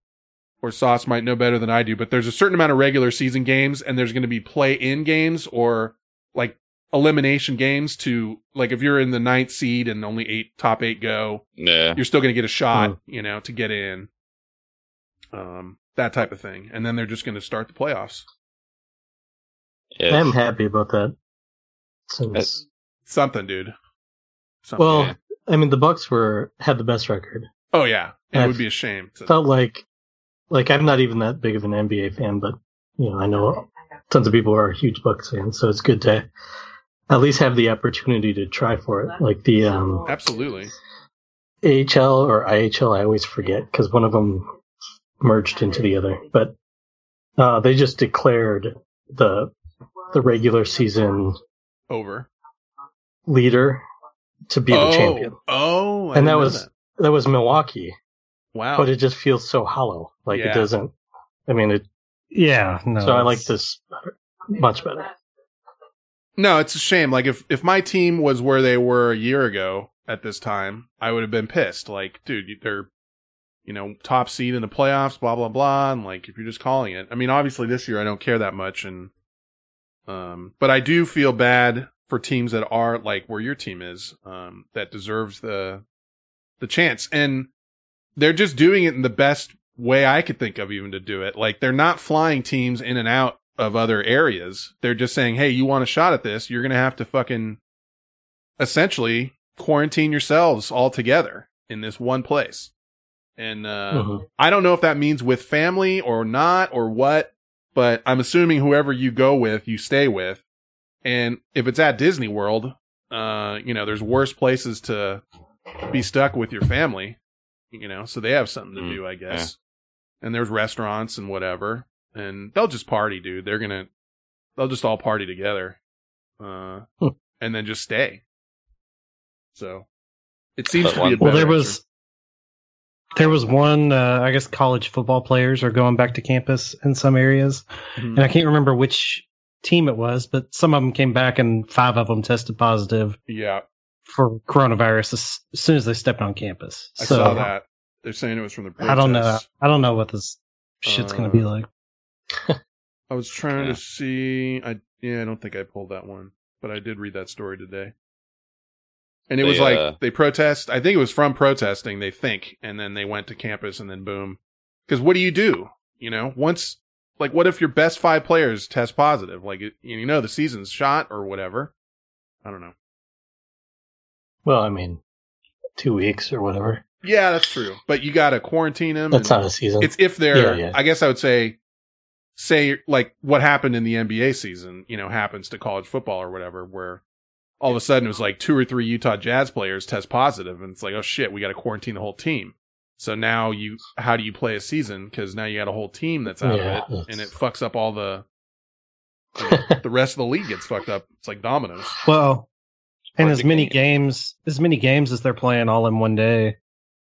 or Sauce, might know better than I do. But there's a certain amount of regular season games, and there's going to be play-in games or like elimination games to like if you're in the ninth seed and only eight top eight go, Yeah, you're still going to get a shot, you know, to get in. Um, that type of thing, and then they're just going to start the playoffs. yeah. I'm happy about that. Since, That's- Something, dude. Something. well, yeah. I mean, the Bucks were had the best record. oh yeah, it would be a shame. to- Felt like, like I'm not even that big of an NBA fan, but you know, I know tons of people are huge Bucks fans, so it's good to at least have the opportunity to try for it. Like the um, Absolutely. AHL or IHL, I always forget because one of them merged into the other. But uh, they just declared the the regular season Over. leader to be oh, the champion. Oh, I And that was that was Milwaukee, wow. but it just feels so hollow. Like Yeah. it doesn't. I mean, it. Yeah, no. so I like it's- this much better. no, it's a shame. Like if if my team was where they were a year ago at this time, I would have been pissed. Like, dude, they're you know top seed in the playoffs, blah blah blah, and like if you're just calling it. I mean, obviously this year I don't care that much, and um, but I do feel bad for teams that are like where your team is, um, that deserves the the chance, and they're just doing it in the best way I could think of even to do it. Like they're not flying teams in and out of other areas. They're just saying, "Hey, you want a shot at this? You're going to have to fucking essentially quarantine yourselves all together in this one place." And uh Mhm. I don't know if that means with family or not or what, but I'm assuming whoever you go with, you stay with. And if it's at Disney World, uh, you know, there's worse places to be stuck with your family, you know, so they have something to Mm, do, I guess. And there's restaurants and whatever, and they'll just party, dude. They're gonna, they'll just all party together, uh, Hmm. and then just stay. So it seems But to be a Well, better there answer. was there was one. Uh, I guess college football players are going back to campus in some areas, Mhm. and I can't remember which team it was, but some of them came back and five of them tested positive yeah, for coronavirus as, as soon as they stepped on campus. I so saw that. They're saying it was from the protests. I don't know. I don't know what this shit's going to be Uh, like. I was trying Yeah. to see. I yeah, I don't think I pulled that one, but I did read that story today. And it They, was like uh, they protest. I think it was from protesting. They think, and then they went to campus, and then boom. Because what do you do? You know, once like what if your best five players test positive? Like you know, the season's shot or whatever. I don't know. Well, I mean, two weeks or whatever. Yeah, that's true. But you got to quarantine them. That's not a season. It's if they're. Yeah, yeah. I guess I would say, say like what happened in the NBA season. You know, happens to college football or whatever, where all of a sudden it was like two or three Utah Jazz players test positive, and it's like, oh shit, we got to quarantine the whole team. So now you, how do you play a season? Because now you got a whole team that's out Yeah, of it, and it fucks up all the. you know, <laughs> the rest of the league gets fucked up. It's like dominoes. Well, and as many get. games as many games as they're playing all in one day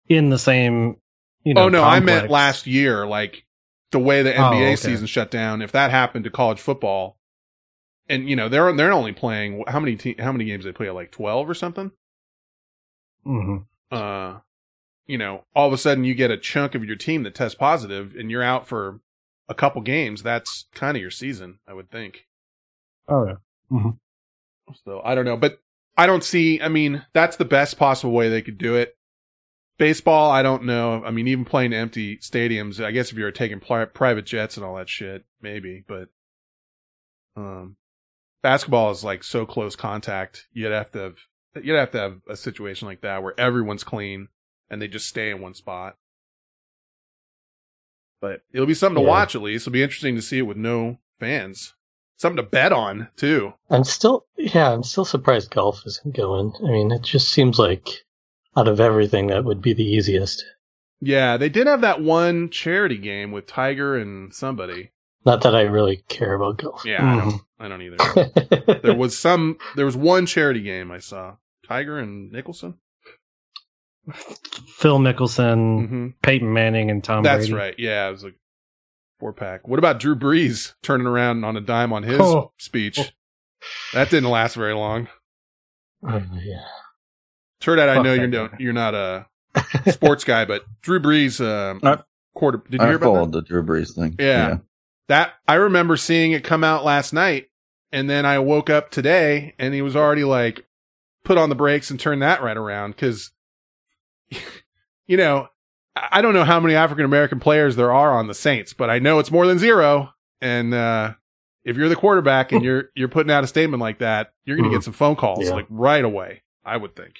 in the same. You know, oh no, I meant last year, like the way the Oh, NBA okay. season shut down. If that happened to college football, and you know they're they're only playing how many te- how many games they play like twelve or something. Mhm. Uh, you know, all of a sudden you get a chunk of your team that tests positive, and you're out for a couple games. That's kind of your season, I would think. Oh yeah. So I don't know, but I don't see. I mean, that's the best possible way they could do it. Baseball, I don't know. I mean, even playing empty stadiums. I guess if you're taking pri- private jets and all that shit, maybe. But um, basketball is like so close contact. You'd have to have, you'd have to have a situation like that where everyone's clean and they just stay in one spot. But it'll be something to Yeah. watch at least. It'll be interesting to see it with no fans. Something to bet on too. I'm still, yeah, I'm still surprised golf isn't going. I mean, it just seems like out of everything, that would be the easiest. Yeah, they did have that one charity game with Tiger and somebody. Not that I really care about golf. Yeah, I don't. I don't either. <laughs> there was some. There was one charity game I saw. Tiger and Nicholson. Phil Mickelson, hmm Peyton Manning, and Tom That's Brady. right. Yeah, it was a four pack. What about Drew Brees turning around on a dime on his Oh. speech? That didn't last very long. Oh, yeah. Turned out I Fuck know you're guy. no, you're not a <laughs> sports guy, but Drew Brees, um, I- quarter. Did you I hear about followed that? the Drew Brees thing. Yeah. That I remember seeing it come out last night, and then I woke up today, and he was already like put on the brakes and turned that right around because, <laughs> you know, I don't know how many African American players there are on the Saints, but I know it's more than zero. And uh, if you're the quarterback and you're you're putting out a statement like that, you're going to get some phone calls Yeah. like right away. I would think.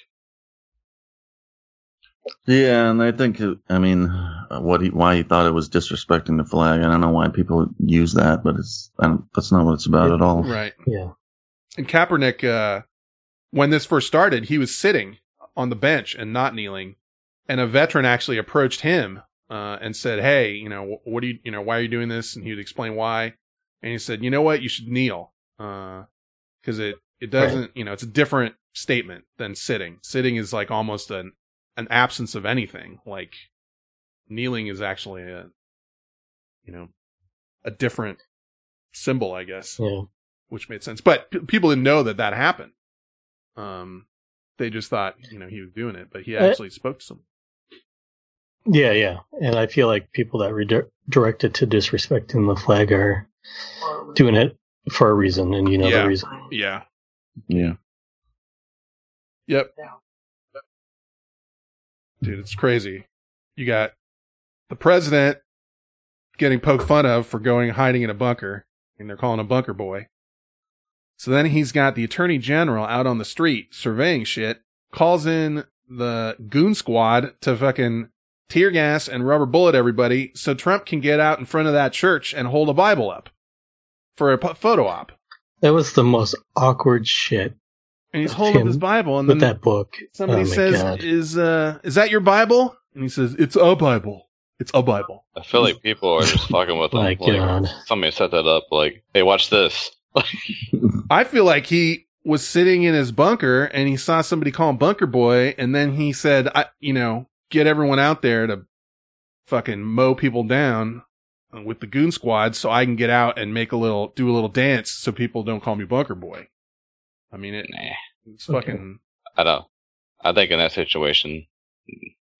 Yeah, and I think uh, I mean uh, what he why he thought it was disrespecting the flag. I don't know why people use that, but it's I don't, that's not what it's about at all. Right. Yeah. And Kaepernick, uh, when this first started, he was sitting on the bench and not kneeling. And a veteran actually approached him uh, and said, "Hey, you know, what do you, you know, why are you doing this?" And he would explain why. And he said, "You know what? You should kneel because it it doesn't, you know, it's a different statement than sitting. Sitting is like almost an an absence of anything. Like kneeling is actually a, you know, a different symbol, I guess." Yeah. which made sense. But p- people didn't know that that happened. Um, they just thought you know he was doing it, but he Uh, actually spoke to some. Yeah, yeah. And I feel like people that redirect it to disrespecting the flag are doing it for a reason, and you know Yeah. the reason. Yeah. Yeah. Yep. Dude, it's crazy. You got the president getting poked fun of for going hiding in a bunker, and they're calling him bunker boy. So then he's got the attorney general out on the street surveying shit, calls in the goon squad to fucking tear gas and rubber bullet everybody so Trump can get out in front of that church and hold a Bible up for a photo op. That was the most awkward shit And he's holding up his Bible, and with then that book. somebody Oh says, God. "Is uh, is that your Bible?" And he says, "It's a Bible. It's a Bible." I feel like people are just fucking with them. My Like, God. somebody set that up. Like, hey, watch this. <laughs> I feel like he was sitting in his bunker and he saw somebody call him Bunker Boy, and then he said, "I, you know, get everyone out there to fucking mow people down with the goon squad, so I can get out and make a little, do a little dance, so people don't call me Bunker Boy." I mean, it, Nah, it's Okay. fucking. I don't. I think in that situation,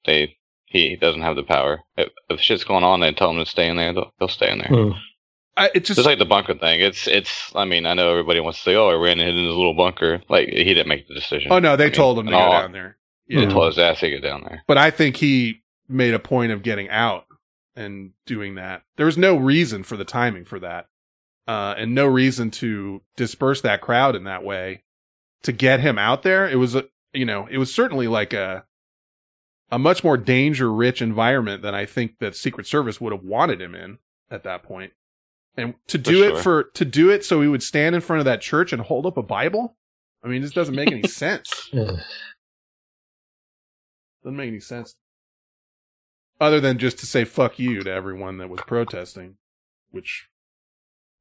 they he doesn't have the power. If, if shit's going on, they tell him to stay in there. They'll, they'll stay in there. Hmm. I, it just, Just like the bunker thing. It's it's. I mean, I know everybody wants to say, "Oh, I ran in his little bunker." Like he didn't make the decision. oh no, they I mean, told him to go all- down there. They told his ass to get down there. but I think he made a point of getting out and doing that. There was no reason for the timing for that, uh, and no reason to disperse that crowd in that way to get him out there. It was, a, you know, it was certainly like a a much more danger rich environment than I think that Secret Service would have wanted him in at that point. And to do it sure. for to do it so he would stand in front of that church and hold up a Bible. I mean, this doesn't make any <laughs> sense. Doesn't make any sense. Other than just to say fuck you to everyone that was protesting, which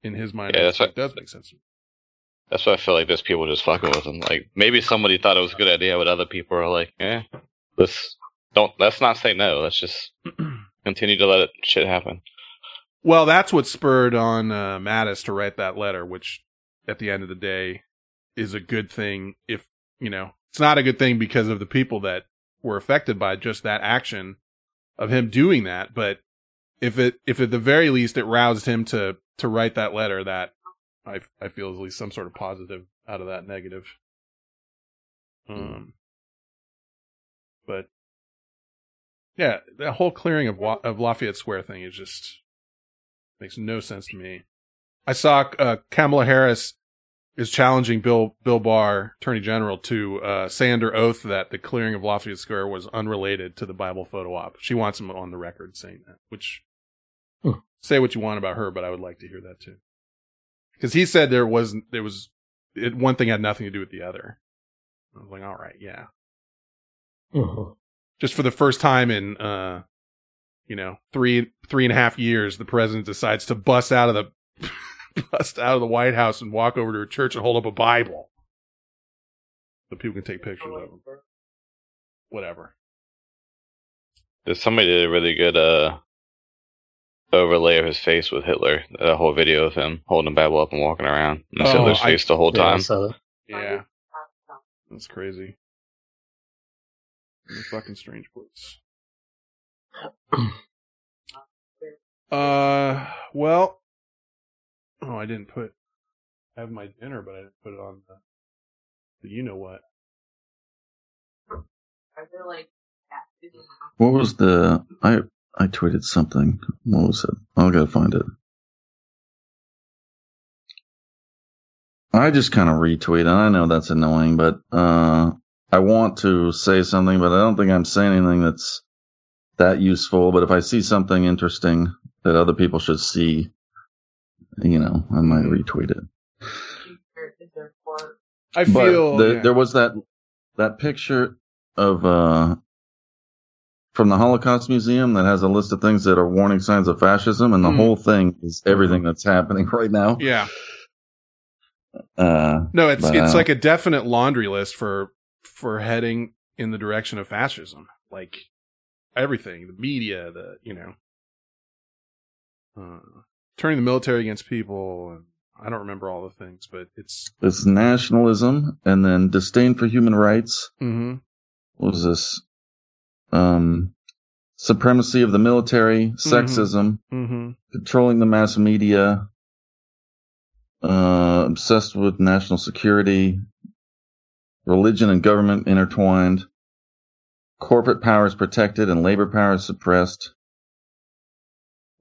in his mind Yeah, that's what- does make sense. That's why I feel like there's people just fucking with him. Like maybe somebody thought it was a good idea, but other people are like, "Eh, let's don't. Let's not say no. Let's just <clears throat> continue to let it shit happen." Well, that's what spurred on uh, Mattis to write that letter, which at the end of the day is a good thing. If, you know, it's not a good thing because of the people that were affected by just that action of him doing that. But if it, if at the very least it roused him to, to write that letter, that I, I feel is at least some sort of positive out of that negative. Um, but yeah, that whole clearing of, Wa- of Lafayette Square thing is just, Makes no sense to me. I saw uh, Kamala Harris is challenging Bill Bill Barr, Attorney General, to uh, say under oath that the clearing of Lafayette Square was unrelated to the Bible photo op. She wants him on the record saying that. Which Hmm. Say what you want about her, but I would like to hear that too. Because he said there wasn't there was it, one thing had nothing to do with the other. I was like, all right, yeah. Mhm. Just for the first time in uh you know three three and a half years, the president decides to bust out of the <laughs> bust out of the White House and walk over to a church and hold up a Bible, so people can take pictures of him. Whatever. There's somebody did a really good uh overlay of his face with Hitler. A whole video of him holding a Bible up and walking around. And it's Oh, Hitler's I- face the whole Yeah, time. saw. Yeah, that's crazy. What a fucking strange place. <clears throat> Uh, well, oh, I didn't put. I have my dinner, but I didn't put it on the. the you know what? Are there like what was the? I I tweeted something. What was it? I'll gotta find it. I just kind of retweet. I know that's annoying, but uh, I want to say something, but I don't think I'm saying anything that's that useful. But if I see something interesting that other people should see, you know, I might retweet it. I But feel the, yeah. there was that that picture of uh from the Holocaust Museum that has a list of things that are warning signs of fascism, and the Hmm. whole thing is everything that's happening <laughs> right now. yeah. Uh, No, it's But, it's uh, like a definite laundry list for for heading in the direction of fascism. Like everything, the media, the you know, uh, turning the military against people, and I don't remember all the things, but it's it's nationalism, and then disdain for human rights. hmm What was this? Um, supremacy of the military, sexism, hmm controlling the mass media, uh, obsessed with national security, religion and government intertwined, corporate powers protected and labor powers suppressed,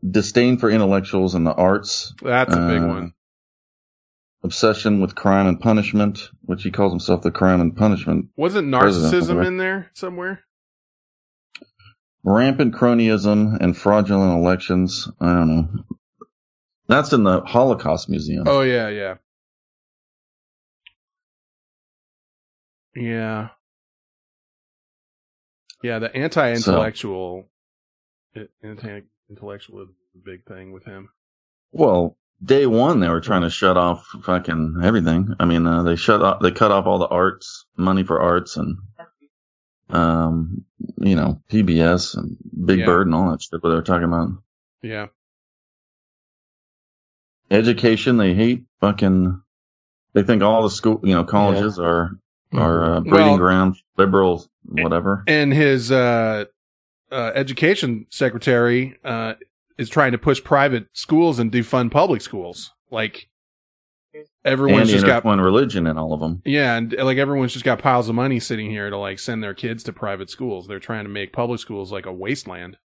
disdain for intellectuals and the arts, that's a big Uh, one. obsession with crime and punishment, which he calls himself the crime and punishment, Wasn't narcissism in there somewhere? rampant cronyism and fraudulent elections. I don't know. That's in the Holocaust Museum. Oh yeah, yeah. Yeah. Yeah, the anti-intellectual so, anti-intellectual big thing with him. Well, day 1 they were trying to shut off fucking everything. I mean, uh, they shut off they cut off all the arts, money for arts and um, you know, PBS and Big Yeah. Bird and all that shit. What they're talking about Yeah. education, they hate fucking. They think all the school, you know, colleges are are uh, breeding Well- ground liberal, whatever. And his uh, uh, education secretary uh, is trying to push private schools and defund public schools. Like everyone's and just got one religion in all of them. Yeah, and like everyone's just got piles of money sitting here to like send their kids to private schools. They're trying to make public schools like a wasteland.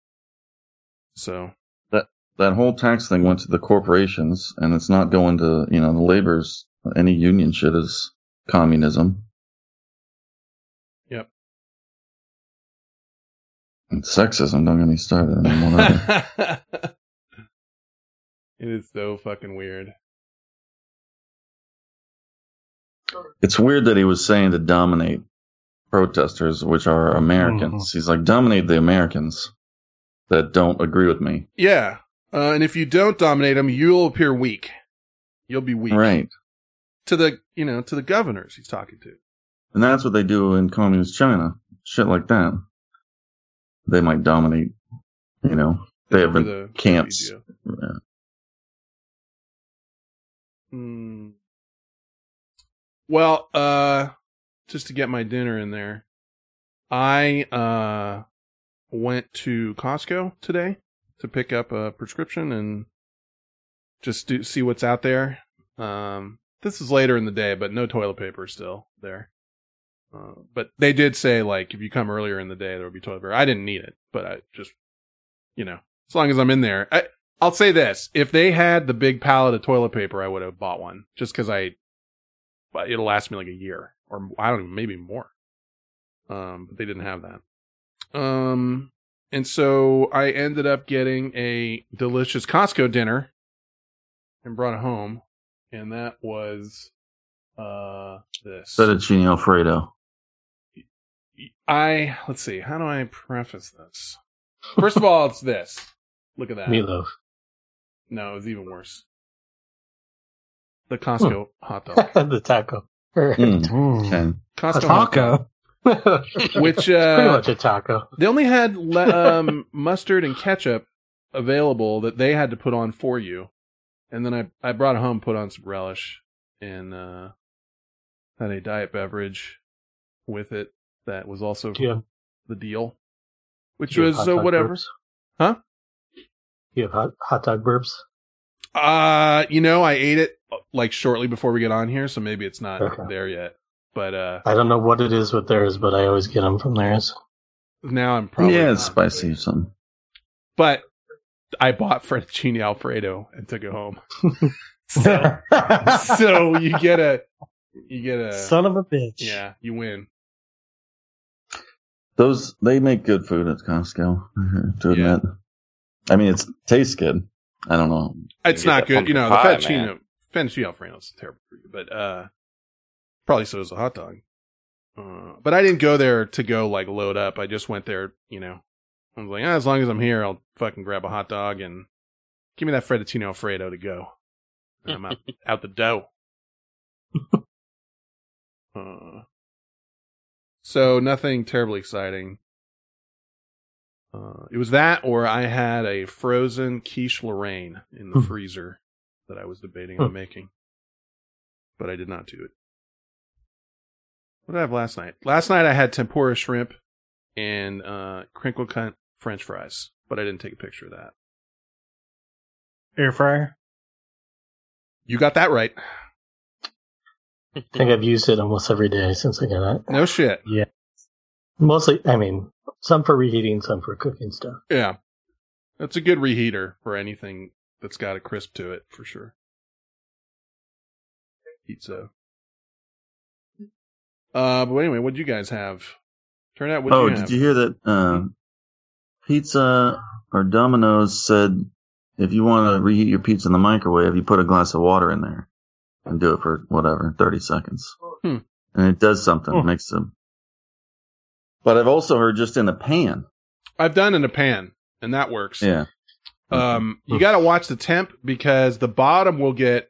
So that that whole tax thing went to the corporations and it's not going to you know the labor's any union shit is communism Yep. and sexism don't get me started anymore <laughs> it is so fucking weird. It's weird that he was saying to dominate protesters which are americans he's like dominate the americans that don't agree with me Yeah, uh, and if you don't dominate them, you'll appear weak. You'll be weak, right To the you know to the governors he's talking to. and that's what they do in communist china shit like that they might dominate you know they have the camps. Yeah. Hmm. Well, uh, just to get my dinner in there, I uh went to Costco today to pick up a prescription and just do, see what's out there. Um, this is later in the day, but no toilet paper still there. Uh, but they did say like if you come earlier in the day there will be toilet paper. I didn't need it, but I just you know as long as I'm in there. I, I'll say this: if they had the big pallet of toilet paper, I would have bought one just because I, it'll last me like a year or I don't even maybe more. Um, but they didn't have that. Um, and so I ended up getting a delicious Costco dinner and brought it home, and that was uh this. fettuccine alfredo I let's see, how do I preface this? First of all, it's this. Look at that. <laughs> Meatloaf. No, it was even worse. The Costco hot dog. <laughs> the taco. Mm. Costco hot. Taco. <laughs> Which Pretty uh, much a taco. they only had le- um, <laughs> mustard and ketchup available that they had to put on for you, and then I I brought it home, put on some relish, and uh, had a diet beverage with it that was also Do you have, the deal, which do you have was hot uh, whatever. burps? Huh? You have hot, hot dog burps? Uh, you know, I ate it like shortly before we get on here, so maybe it's not Okay. there yet. But uh, I don't know what it is with theirs, but I always get them from theirs. now I'm probably yeah, it's spicy. or Something. But I bought fettuccine alfredo and took it home. <laughs> so, so you get a, you get a, Son of a bitch. yeah, you win. Those they make good food at Costco. To Yeah. admit, I mean, it tastes good. I don't know. It's not good, you know. The pumpkin pie, fettuccine, fettuccine alfredo is terrible for you, but uh, probably so is a hot dog. Uh, but I didn't go there to go like load up. I just went there, you know. I was like, ah, as long as I'm here, I'll fucking grab a hot dog and give me that fettuccine alfredo to go. And I'm out, <laughs> out the dough. Uh, so nothing terribly exciting. Uh, it was that, or I had a frozen quiche Lorraine in the Hmm. freezer that I was debating on Hmm. making, but I did not do it. What did I have last night? Last night I had tempura shrimp and uh, crinkle cut French fries, but I didn't take a picture of that. Air fryer. You got that right. I think I've used it almost every day since I got it. No shit. Yeah. Mostly, I mean, some for reheating, some for cooking stuff. Yeah, that's a good reheater for anything that's got a crisp to it for sure. Pizza. Uh, but anyway, what would you guys have? Turn out what oh, you did you hear that? Uh, pizza or Domino's said if you want to reheat your pizza in the microwave, you put a glass of water in there and do it for whatever thirty seconds. Hmm. and it does something. Hmm. Makes them. But I've also heard just in a pan. I've done in a pan, and that works. Yeah. Um, <laughs> you got to watch the temp because the bottom will get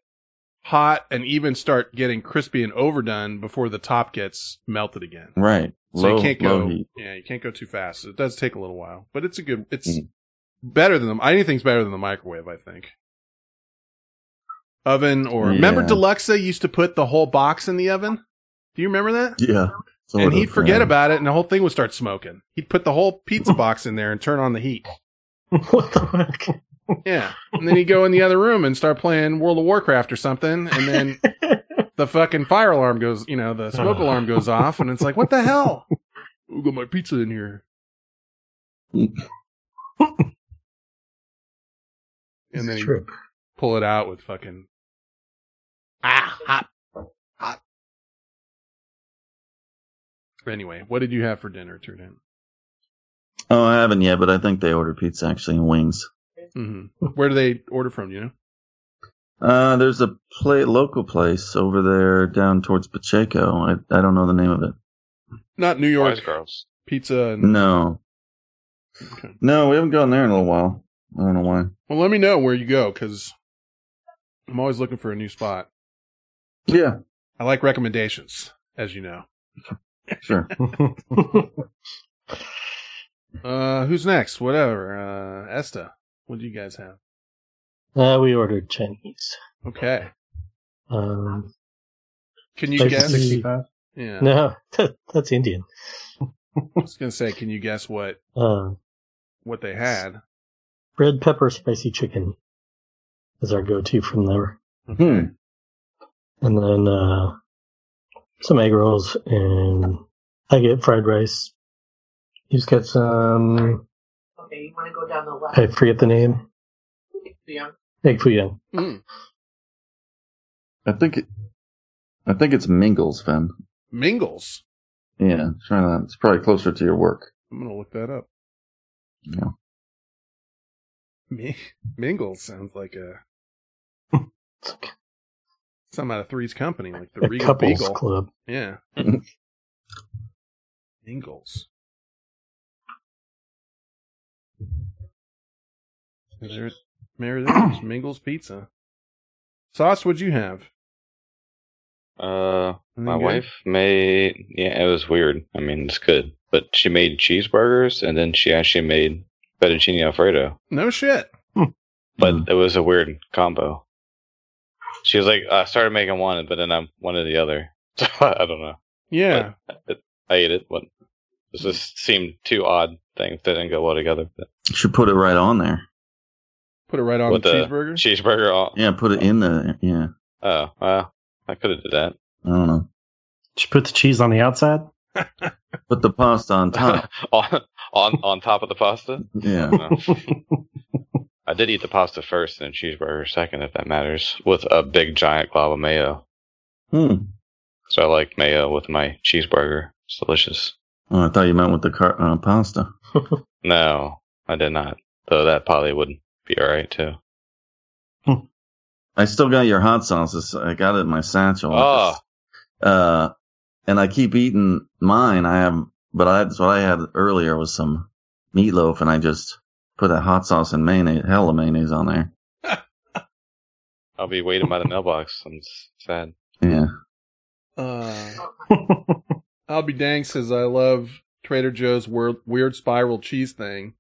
hot and even start getting crispy and overdone before the top gets melted again. Right. So low, you can't go. Yeah, you can't go too fast. It does take a little while, but it's a good. It's Mm. better than the anything's better than the microwave. I think. Oven or remember Yeah. Deluxa used to put the whole box in the oven. Do you remember that? Yeah. and he'd forget yeah. about it, and the whole thing would start smoking. He'd put the whole pizza <laughs> box in there and turn on the heat. <laughs> what the fuck? Yeah, and then he'd go in the other room and start playing World of Warcraft or something, and then <laughs> the fucking fire alarm goes, you know, the smoke alarm goes off, and it's like, what the hell? <laughs> Who got my pizza in here? and then true. pull it out with fucking ah hot hot. Anyway, what did you have for dinner, Turden? Oh, I haven't yet, but I think they ordered pizza actually and wings. hmm Where do they order from? You know, Uh, there's a play, local place over there down towards Pacheco. I, I don't know the name of it. not New York girls. pizza. And, No. Okay. No, we haven't gone there in a little while. I don't know why. Well, let me know where you go because I'm always looking for a new spot. Yeah, I like recommendations, as you know. sure. <laughs> <laughs> Uh, who's next? Whatever. Uh, Esta, what do you guys have? uh, we ordered Chinese. Okay. Um, Can you guess? 65. Yeah. no, <laughs> that's Indian. I was gonna say, can you guess what Uh, what they had? red pepper spicy chicken is our go-to from there, Hmm. and then uh, some egg rolls, and I get fried rice. You just get some. Okay, you want to go down the left. I forget the name. Yeah. Egg foo young. Mm. I think it, I think it's Mingles, Fen. Mingles. Yeah, try that. It's probably closer to your work. I'm gonna look that up. Yeah. Mi- Mingles sounds like a <laughs> some out of Three's Company, like the A Regal couples Beagle. club. Yeah. <laughs> Mingles. There, there, there's <clears throat> Mingles Pizza. Sauce, what'd you have? Uh, Anything my good? wife made. Yeah, it was weird. I mean, it's good, but she made cheeseburgers, and then she actually made fettuccine alfredo. No shit. But Mm. it was a weird combo. She was like, I started making one, but then I wanted the other. <laughs> So I don't know. Yeah. I ate it, but it just seemed two odd things that didn't go well together. But You should put it right on there. Put it right on With the the cheeseburger. cheeseburger, all, Yeah, put it in the. Yeah, oh, well, I could have did that. I don't know. Did you put the cheese on the outside? <laughs> Put the pasta on top. <laughs> on on on top of the pasta. Yeah. No. <laughs> I did eat the pasta first and then cheeseburger second, if that matters, with a big giant glob of mayo. Hmm. So I like mayo with my cheeseburger. It's delicious. Oh, I thought you meant with the car- uh, pasta. No, I did not. Though that probably would be alright too. I still got your hot sauces. I got it in my satchel. Oh, Uh, and I keep eating mine. I have, but I, that's what I had earlier was some meatloaf, and I just put that hot sauce and mayonnaise, hella mayonnaise on there. <laughs> I'll be waiting by the mailbox. I'm sad. Yeah. Uh, <laughs> I'll be dang says I love Trader Joe's weird, weird spiral cheese thing.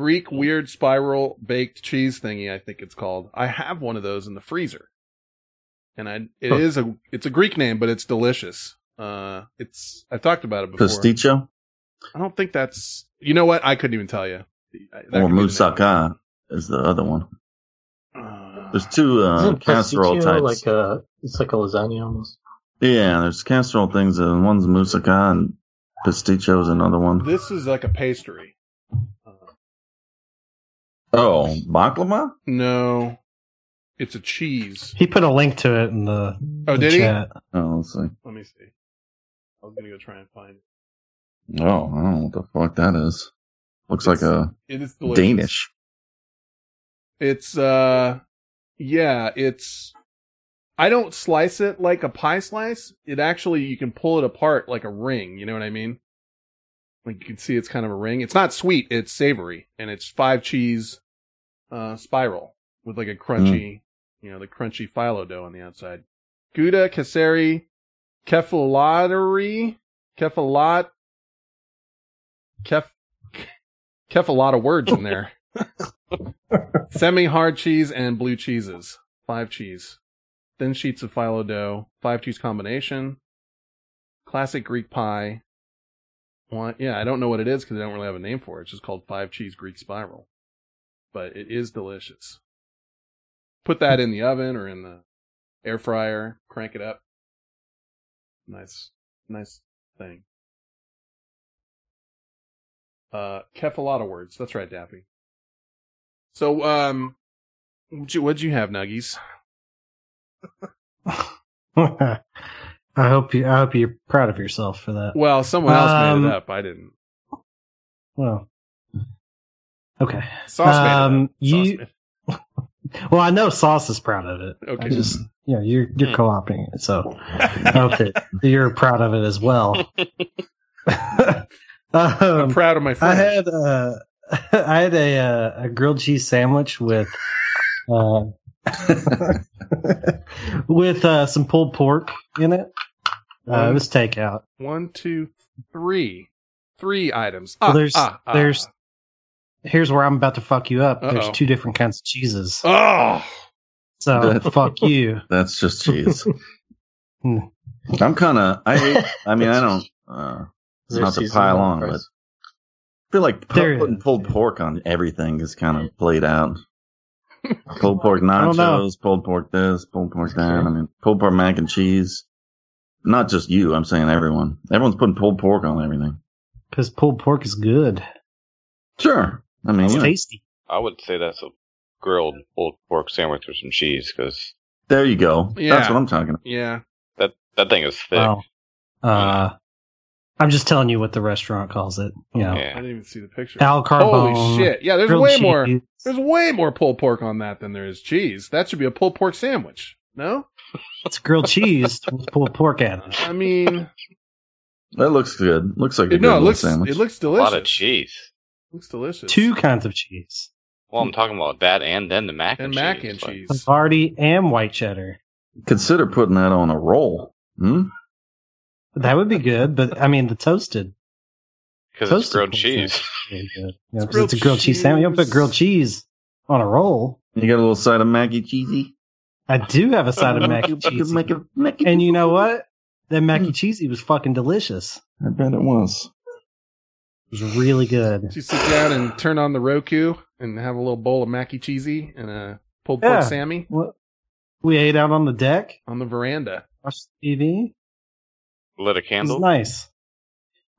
Greek weird spiral baked cheese thingy, I think it's called. I have one of those in the freezer. And I it Huh. is a it's a Greek name, but it's delicious. Uh it's I've talked about it before. Pasticcio I don't think that's you know what? I couldn't even tell you. That could be or the moussaka is the other one. Uh, There's two uh, casserole pasticcio types. like a? It's like a lasagna almost. yeah, there's casserole things, and one's moussaka and pasticcio is another one. this is like a pastry. Oh, baklava? no. It's a cheese. he put a link to it in the, Oh, the did he? chat. Oh, let's see. Let me see. I was gonna go try and find it. Oh, I don't know what the fuck that is. Looks like a It is delicious. Danish. It's uh yeah, it's I don't slice it like a pie slice. It actually you can pull it apart like a ring. You know what I mean? Like you can see it's kind of a ring. It's not sweet. It's savory, and it's five cheese uh, spiral with like a crunchy, you know, the crunchy phyllo dough on the outside. Gouda, Kasseri, Kefalotyri, Kefalot, Kef, Kef a lot of words in there. <laughs> Semi hard cheese and blue cheeses. Five cheese. Thin sheets of phyllo dough. Five cheese combination. Classic Greek pie. One, yeah, I don't know what it is because I don't really have a name for it. It's just called five cheese Greek spiral. But it is delicious. Put that in the oven or in the air fryer. Crank it up. Nice, nice thing. Uh, Kef a lot of words. That's right, Daffy. So, um, what'd you, what'd you have, Nuggies? <laughs> <laughs> I hope you. I hope you're proud of yourself for that. Well, someone else made Um, it up. I didn't. Well, okay. Sauce made um, it up. Sauce you- made- <laughs> Well, I know Sauce is proud of it. Okay. I just, yeah, you're you're co-opting it, so <laughs> okay, you're proud of it as well. <laughs> I'm um, proud of my I had uh, I had a uh, a grilled cheese sandwich with uh, <laughs> with uh, some pulled pork in it. Uh, it was takeout. One, two, three. Three items. Well, Ah, there's- ah, ah. there's- Here's where I'm about to fuck you up. There's Uh-oh. two different kinds of cheeses. Oh! So <laughs> fuck you. <laughs> That's just cheese. Hmm. I'm kind of. I hate. I mean, I don't. Uh, Is not to pile on on, the but? I feel like pu- putting pulled pork on everything is kind of played out. Pulled pork nachos, pulled pork this, pulled pork that. I mean, pulled pork mac and cheese. Not just you. I'm saying everyone. Everyone's putting pulled pork on everything. Because pulled pork is good. Sure. I mean, It's you know, tasty. I would say that's a grilled pulled pork sandwich with some cheese because there you go. Yeah. That's what I'm talking about. Yeah. that that thing is thick. Oh. Uh, I'm just telling you what the restaurant calls it. You know, I didn't even see the picture. Al Carbone. Holy shit. Yeah, there's grilled way more. Cheese. There's way more pulled pork on that than there is cheese. That should be a pulled pork sandwich. No? It's grilled cheese with pulled pork added. I mean, That looks good. Looks like a good no, it looks sandwich. it looks a lot of cheese. Looks delicious. Two kinds of cheese: Well, I'm talking about that and then the mac and, and cheese. mac and Like, cheese. Havarti and white cheddar. Consider putting that on a roll. Hmm? That would be good, but I mean the toasted. Because it's grilled cheese. <laughs> sandwich is really good. You know, 'cause grilled it's a grilled cheese sandwich. You don't put grilled cheese on a roll. You got a little side of mac and cheesy? I do have a side of mac and cheese, Make it- make it- and you know what? That mac and cheesy was fucking delicious. I bet it was. It was really good. Did you sit down and turn on the Roku and have a little bowl of mac and cheesy and a pulled pork Yeah. Sammy What? We ate out on the deck, on the veranda? watched TV. Lit a It was candle. nice.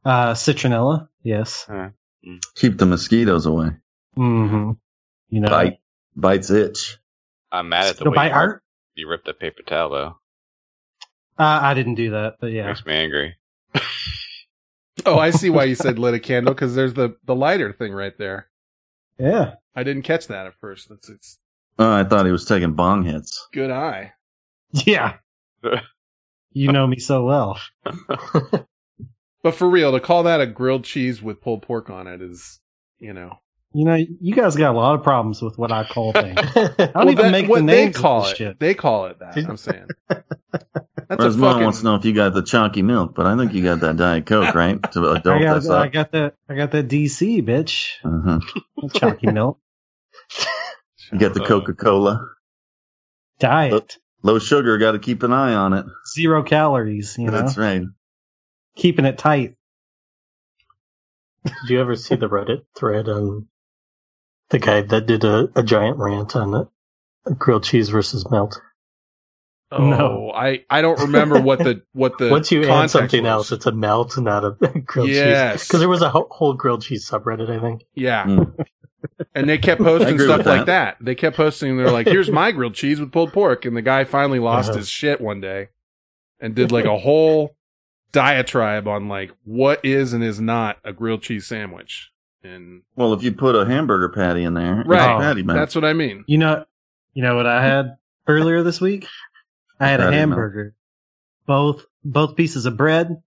Uh, citronella, yes. Keep the mosquitoes away. Mm-hmm. You know, Bite. Bites itch. I'm mad at the Go way buy you, art. you ripped the paper towel though. Uh, I didn't do that, but yeah. Makes me angry. <laughs> Oh, I see why you said lit a candle because there's the the lighter thing right there. Yeah. I didn't catch that at first. That's it's Oh, I thought he was taking bong hits. good eye. Yeah. <laughs> you know me so well. <laughs> But for real, to call that a grilled cheese with pulled pork on it is, you know, You know, you guys got a lot of problems with what I call things. <laughs> I don't Well, even that- make what the they call of this it. shit. They call it that. I'm saying. <laughs> That's Whereas a Mom fucking. wants to know if you got the chalky milk, but I think you got that Diet Coke, <laughs> right? To I adult got, this I up. got that. I got that DC bitch. Uh-huh. Chalky milk You got the Coca Cola. diet, Low sugar, got to keep an eye on it. zero calories. You know, That's right. Keeping it tight. Did you ever see the Reddit thread on the guy that did a, a giant rant on uh, grilled cheese versus melt? Oh, No. I I don't remember what the what the <laughs> Once you add something was. else, it's a melt, not a <laughs> grilled Yes. cheese. Because there was a ho- whole grilled cheese subreddit, I think. Yeah. Mm. And they kept posting stuff with like that. They kept posting, they're like, here's my grilled cheese with pulled pork. And the guy finally lost Uh-huh. his shit one day and did like a whole diatribe on like what is and is not a grilled cheese sandwich. And Well, if you put a hamburger patty in there, it's Right. a patty, man. that's what I mean. You know, you know what I had earlier this week? I had a Patty melt. hamburger, both both pieces of bread,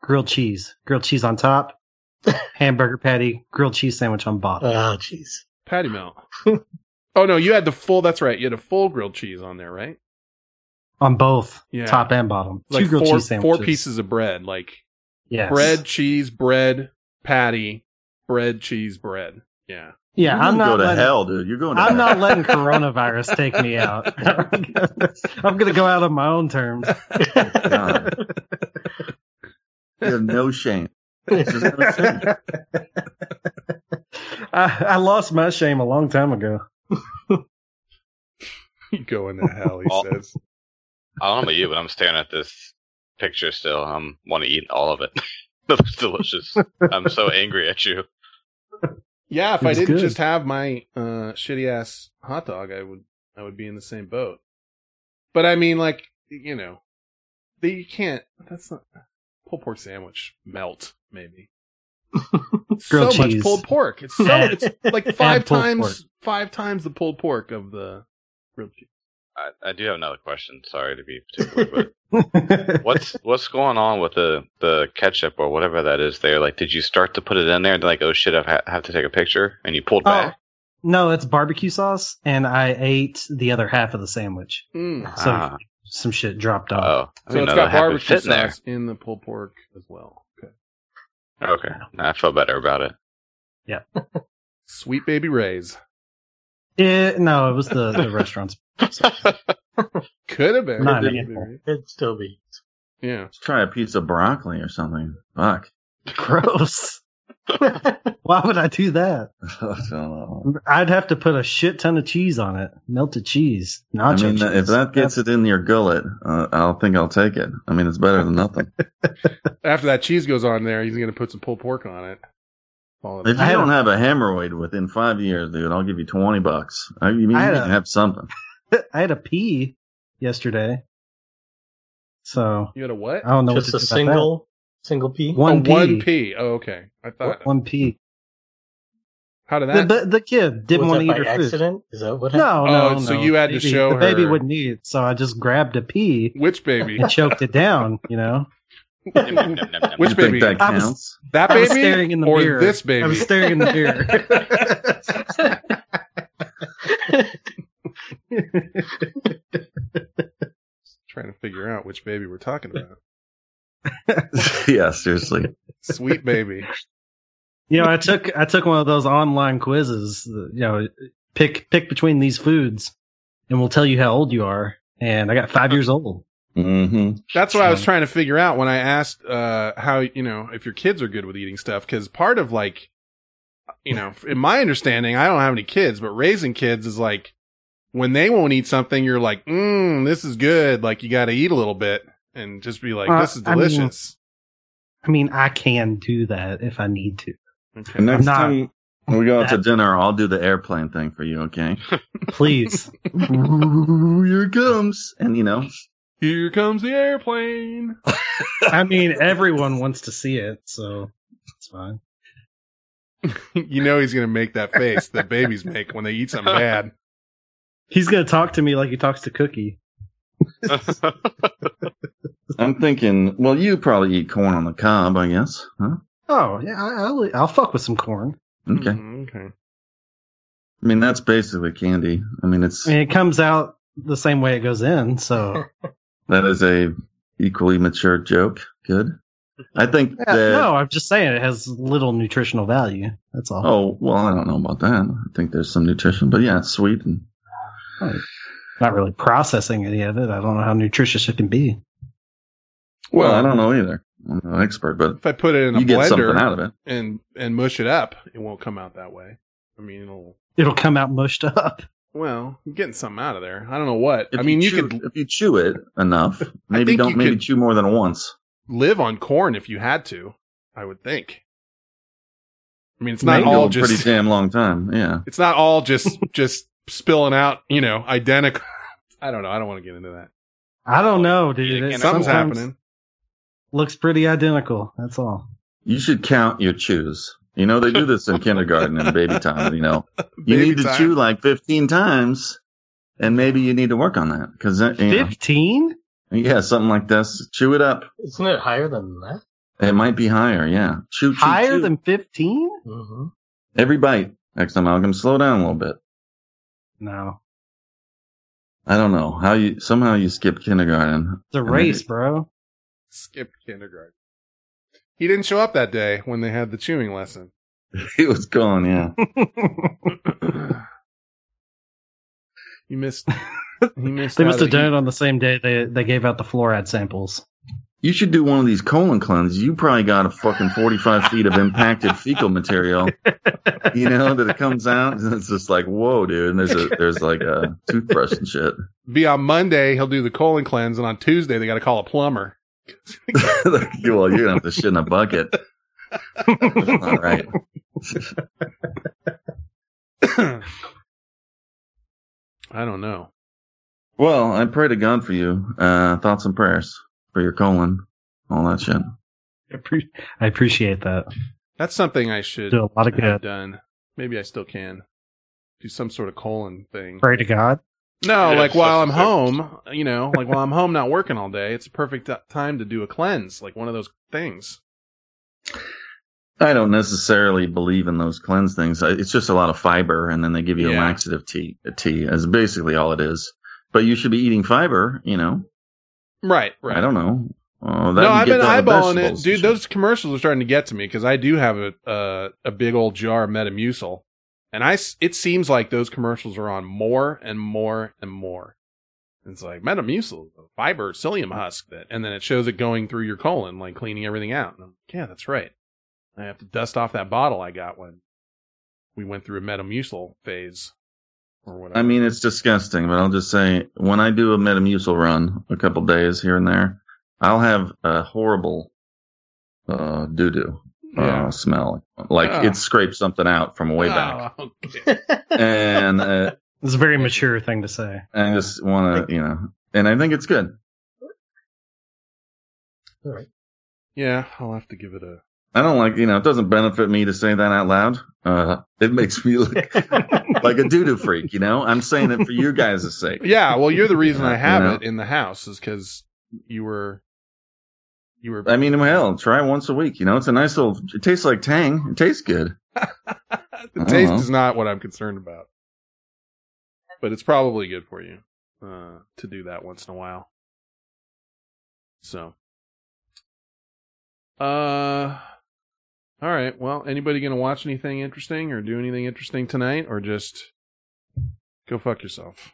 grilled cheese, grilled cheese on top, <laughs> hamburger patty, grilled cheese sandwich on bottom. Oh, jeez. Patty melt. <laughs> oh no, you had the full. That's right. You had a full grilled cheese on there, right? On both Yeah. top and bottom. Like Two grilled four cheese sandwiches. four pieces of bread, like Yes. bread, cheese, bread, patty, bread, cheese, bread. Yeah. Yeah, You're I'm not. go to letting, hell, dude. You're going to I'm hell. not letting <laughs> coronavirus take me out. <laughs> I'm gonna go out on my own terms. <laughs> God. You have no shame. No shame. I, I lost my shame a long time ago. You go into hell, he Well- says. I don't know about you, but I'm staring at this picture still. I am want to eat all of it. <laughs> it looks delicious. I'm so angry at you. Yeah, if I didn't good. just have my uh, shitty ass hot dog, I would I would be in the same boat. But I mean, like you know, the, you can't. That's not pulled pork sandwich melt maybe. <laughs> Grilled so much cheese. pulled pork. It's so it's <laughs> like five times pork. five times the pulled pork of the grilled cheese. I, I do have another question. Sorry to be particular, but <laughs> what's what's going on with the the ketchup or whatever that is there? Like, did you start to put it in there and like, oh shit, I ha- have to take a picture, and you pulled Oh, back? no, it's barbecue sauce, and I ate the other half of the sandwich. Mm. So Ah. some shit dropped off. Oh, I So didn't it's know got that half would barbecue fit in there. sauce in the pulled pork as well. Okay. Okay, I feel better about it. Yeah. <laughs> Sweet baby Ray's It, no, it was the, the <laughs> restaurant's. <laughs> could have been. Not anymore. It'd still be. Yeah. Let's try a piece of broccoli or something. Fuck. Gross. <laughs> Why would I do that? <laughs> I don't know. I'd have to put a shit ton of cheese on it, melted cheese, nacho I mean, cheese. if that gets it in your gullet, uh, I'll think I'll take it. I mean, it's better than nothing. After that cheese goes on there, he's gonna put some pulled pork on it. If you I don't have a hemorrhoid within five years, dude, I'll give you twenty bucks. I mean, you I had can have something. <laughs> I had a pee yesterday, so You had a what? I don't know Just a what to do about single, single P. that. one oh, pee. one P. Oh, okay. I thought. One pee. How did that? the, the kid didn't want to eat by her food. accident? Is that what happened? No, Oh, no, so no. you had to show the baby wouldn't eat, so I just grabbed a pee Which baby? and choked it down. You know. Which baby? that I was- counts? That I baby was staring in the or mirror. this baby? I was staring in the mirror. <laughs> <laughs> Trying to figure out which baby we're talking about. <laughs> yeah, seriously. Sweet baby. you know, I took I took one of those online quizzes. You know, pick pick between these foods, and we'll tell you how old you are. And I got five years old. hmm That's what I was trying to figure out when I asked uh, how you know if your kids are good with eating stuff because part of like you know in my understanding I don't have any kids but raising kids is like when they won't eat something you're like mm this is good like you got to eat a little bit and just be like Uh, this is I mean- delicious. I mean, I can do that if I need to. okay. And next not time we go out to dinner, I'll do the airplane thing for you, okay? <laughs> Please. Here it comes. And you know, Here comes the airplane. <laughs> I mean, everyone wants to see it, so it's fine. <laughs> you know he's gonna make that face that babies make when they eat something bad. He's gonna talk to me like he talks to Cookie. <laughs> I'm thinking, well, you probably eat corn on the cob, I guess. Huh? Oh yeah, I- I'll I'll fuck with some corn. Okay. Mhm, okay. I mean, that's basically candy. I mean, it's I mean, it comes out the same way it goes in, so <laughs> that is a equally mature joke. Good. I think Yeah, that. no, I'm just saying it has little nutritional value. That's all. Oh well, I don't know about that. I think there's some nutrition, but yeah, it's sweet and Not really processing any of it. I don't know how nutritious it can be. well, Well, I don't know either. I'm not an expert, but If I put it in a you get blender out of it. and and mush it up, it won't come out that way. I mean, it'll. It'll come out mushed up. Well, you're getting something out of there. I don't know what. If I mean, you chew, could if you chew it enough, <laughs> maybe don't maybe chew more than once. live on corn if you had to. I would think. I mean, it's not go all just. pretty damn long time. Yeah. It's not all just <laughs> just spilling out. You know, identical. <laughs> I don't know. I don't want to get into that. I don't know, dude. Yeah, It Something's sometimes happening. Looks pretty identical. That's all. You should count your chews. You know, they do this in <laughs> kindergarten and baby time. You know, <laughs> you Baby need to time. chew like 15 times, and maybe you need to work on that because Fifteen? Yeah, something like this. Chew it up. Isn't it higher than that? It might be higher. Yeah. Chew, chew, Higher chew. than 15? Mm-hmm. every bite. Next time, Malcolm, slow down a little bit. No. I don't know how you somehow you skipped kindergarten. It's a race, bro. Skipped kindergarten. He didn't show up that day when they had the chewing lesson. <laughs> He was gone. Yeah. <laughs> you missed. <laughs> He missed. They must have done it on the same day they they gave out the fluoride samples. You should do one of these colon cleanses. You probably got a fucking 45 feet of impacted fecal material. You know, that it comes out and it's just like, whoa, dude. And there's a, there's like a toothbrush and shit. Be on Monday. He'll do the colon cleanse, and on Tuesday they got to call a plumber. <laughs> well, you're going to have to shit in a bucket. All right. <coughs> I don't know. Well, I pray to God for you. Uh, thoughts and prayers for your colon, all that shit. I appre- I appreciate that. That's something I should Do a lot of have good. done. Maybe I still can do some sort of colon thing. Pray to God. No, Yeah, like while I'm substitute. home, you know, like while I'm home not working all day, it's a perfect time to do a cleanse, like one of those things. I don't necessarily believe in those cleanse things. It's just a lot of fiber, and then they give you a laxative tea. A tea is basically all it is. But you should be eating fiber. You know, Right, right. I don't know. Oh, that no, I've been eyeballing it, dude. and. Those commercials are starting to get to me because I do have a uh, a big old jar of Metamucil, and I it seems like those commercials are on more and more and more. It's like Metamucil, fiber psyllium husk that, and then it shows it going through your colon, like cleaning everything out. And I'm like, yeah, that's right. I have to dust off that bottle I got when we went through a Metamucil phase or whatever. I mean, it's disgusting, but I'll just say when I do a Metamucil run a couple days here and there, I'll have a horrible uh, doo doo Yeah. uh, smell. Like Oh. it scraped something out from way back. Oh, <laughs> okay. And uh, <laughs> It's a very mature thing to say. I just want to, you know, and I think it's good. All right. yeah, I'll have to give it a. I don't like, you know, it doesn't benefit me to say that out loud. Uh, it makes me look <laughs> like a doo doo freak, you know? I'm saying it for you guys' sake. Yeah, well, you're the reason I You have know? it in the house is because you were, you were. I mean, hell, try once a week. You know, it's a nice little, it tastes like Tang. It tastes good. <laughs> the taste know. is not what I'm concerned about, but it's probably good for you uh, to do that once in a while. So, uh, all right. Well, anybody gonna watch anything interesting or do anything interesting tonight, or just go fuck yourself?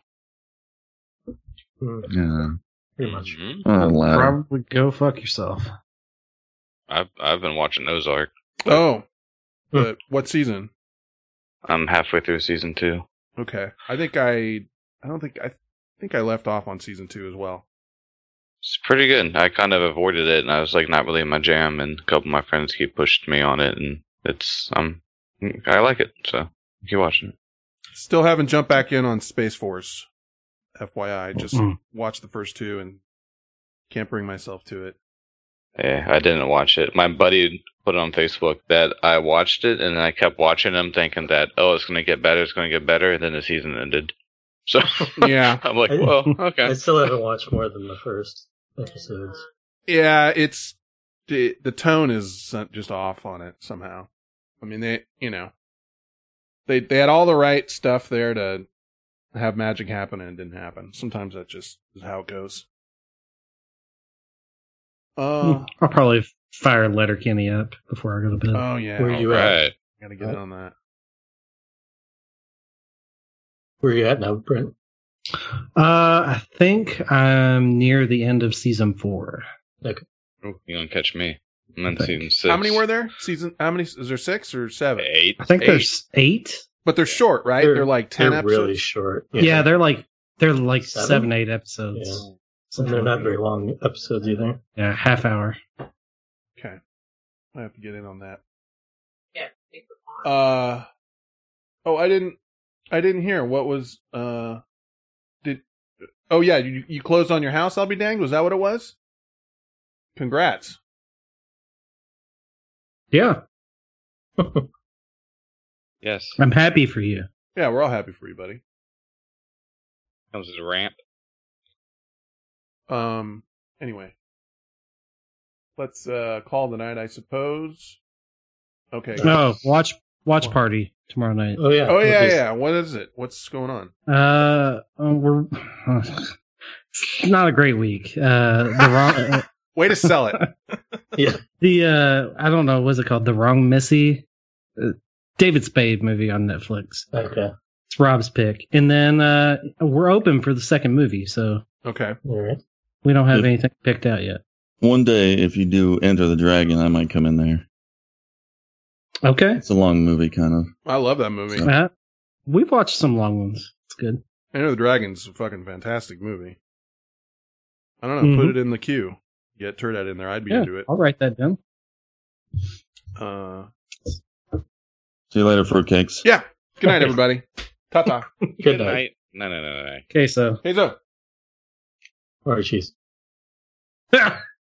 Mm, Yeah. pretty much. Mhm. Oh. Probably go fuck yourself. I've I've been watching Ozark. Oh, <laughs> Hmm. but what season? I'm halfway through season two. Okay, I think I, I don't think I think I left off on season two as well. It's pretty good. I kind of avoided it, and I was like not really in my jam. And a couple of my friends keep pushing me on it, and it's um, I like it. So keep watching it. Still haven't jumped back in on Space Force. FYI, just Mm. watched the first two and can't bring myself to it. Yeah, I didn't watch it. My buddy put it on Facebook that I watched it, and then I kept watching them, thinking that oh, it's gonna get better, it's gonna get better. And then the season ended. So Yeah, <laughs> I'm like, well, <laughs> okay. I still haven't watched more than the first episodes. yeah, it's the the tone is just off on it somehow. I mean, they you know they they had all the right stuff there to have magic happen and it didn't happen. Sometimes that just is how it goes. Uh <laughs> I'll probably fire Letterkenny up before I go to bed. oh yeah, Where you at? Right. gotta get in on that. Where are you at now, Brent? Uh, I think I'm near the end of season four. Okay. Oh, you gonna catch me? I'm in Thank- season six. How many were there? Season? How many? Is there six or seven? Eight. I think Eight. there's eight. But they're short, right? They're, They're- like 10 They're episodes. really short. Yeah, they're like they're like Seven? seven, eight episodes. Yeah. and they're not very long episodes either. Yeah, half hour. Okay. I have to get in on that. Yeah, take the pond. Uh Oh, I didn't I didn't hear what was uh did Oh yeah, you you closed on your house, I'll be danged. Was that what it was? Congrats. Yeah, <laughs> Yes. I'm happy for you. Yeah, we're all happy for you, buddy. Comes as a ramp. Um Anyway, let's uh, call the night, I suppose. Okay. Oh, watch watch party tomorrow night. Oh yeah. Oh yeah, Okay. yeah. What is it? What's going on? Uh, uh, we're not a great week. Uh, the wrong uh, <laughs> Way to sell it. <laughs> Yeah. The uh I don't know what's it called the wrong Missy, uh, David Spade movie on Netflix. Okay. It's Rob's pick, and then uh we're open for the second movie, so Okay. All right. we don't have Yeah. anything picked out yet. One day, if you do Enter the Dragon, I might come in there. Okay, It's a long movie, kind of. I love that movie. uh, we've watched some long ones. It's good. Enter the Dragon's a fucking fantastic movie. I don't know. Put Mhm. it in the queue. Get Turdat in there. I'd be Yeah, into it. I'll write that down. Uh, See you later, fruitcakes. yeah. Good night, everybody. Ta <laughs> ta. Good night. No, no, no, no, no. Okay, so Hey, Zo. Archie's. yeah, <laughs>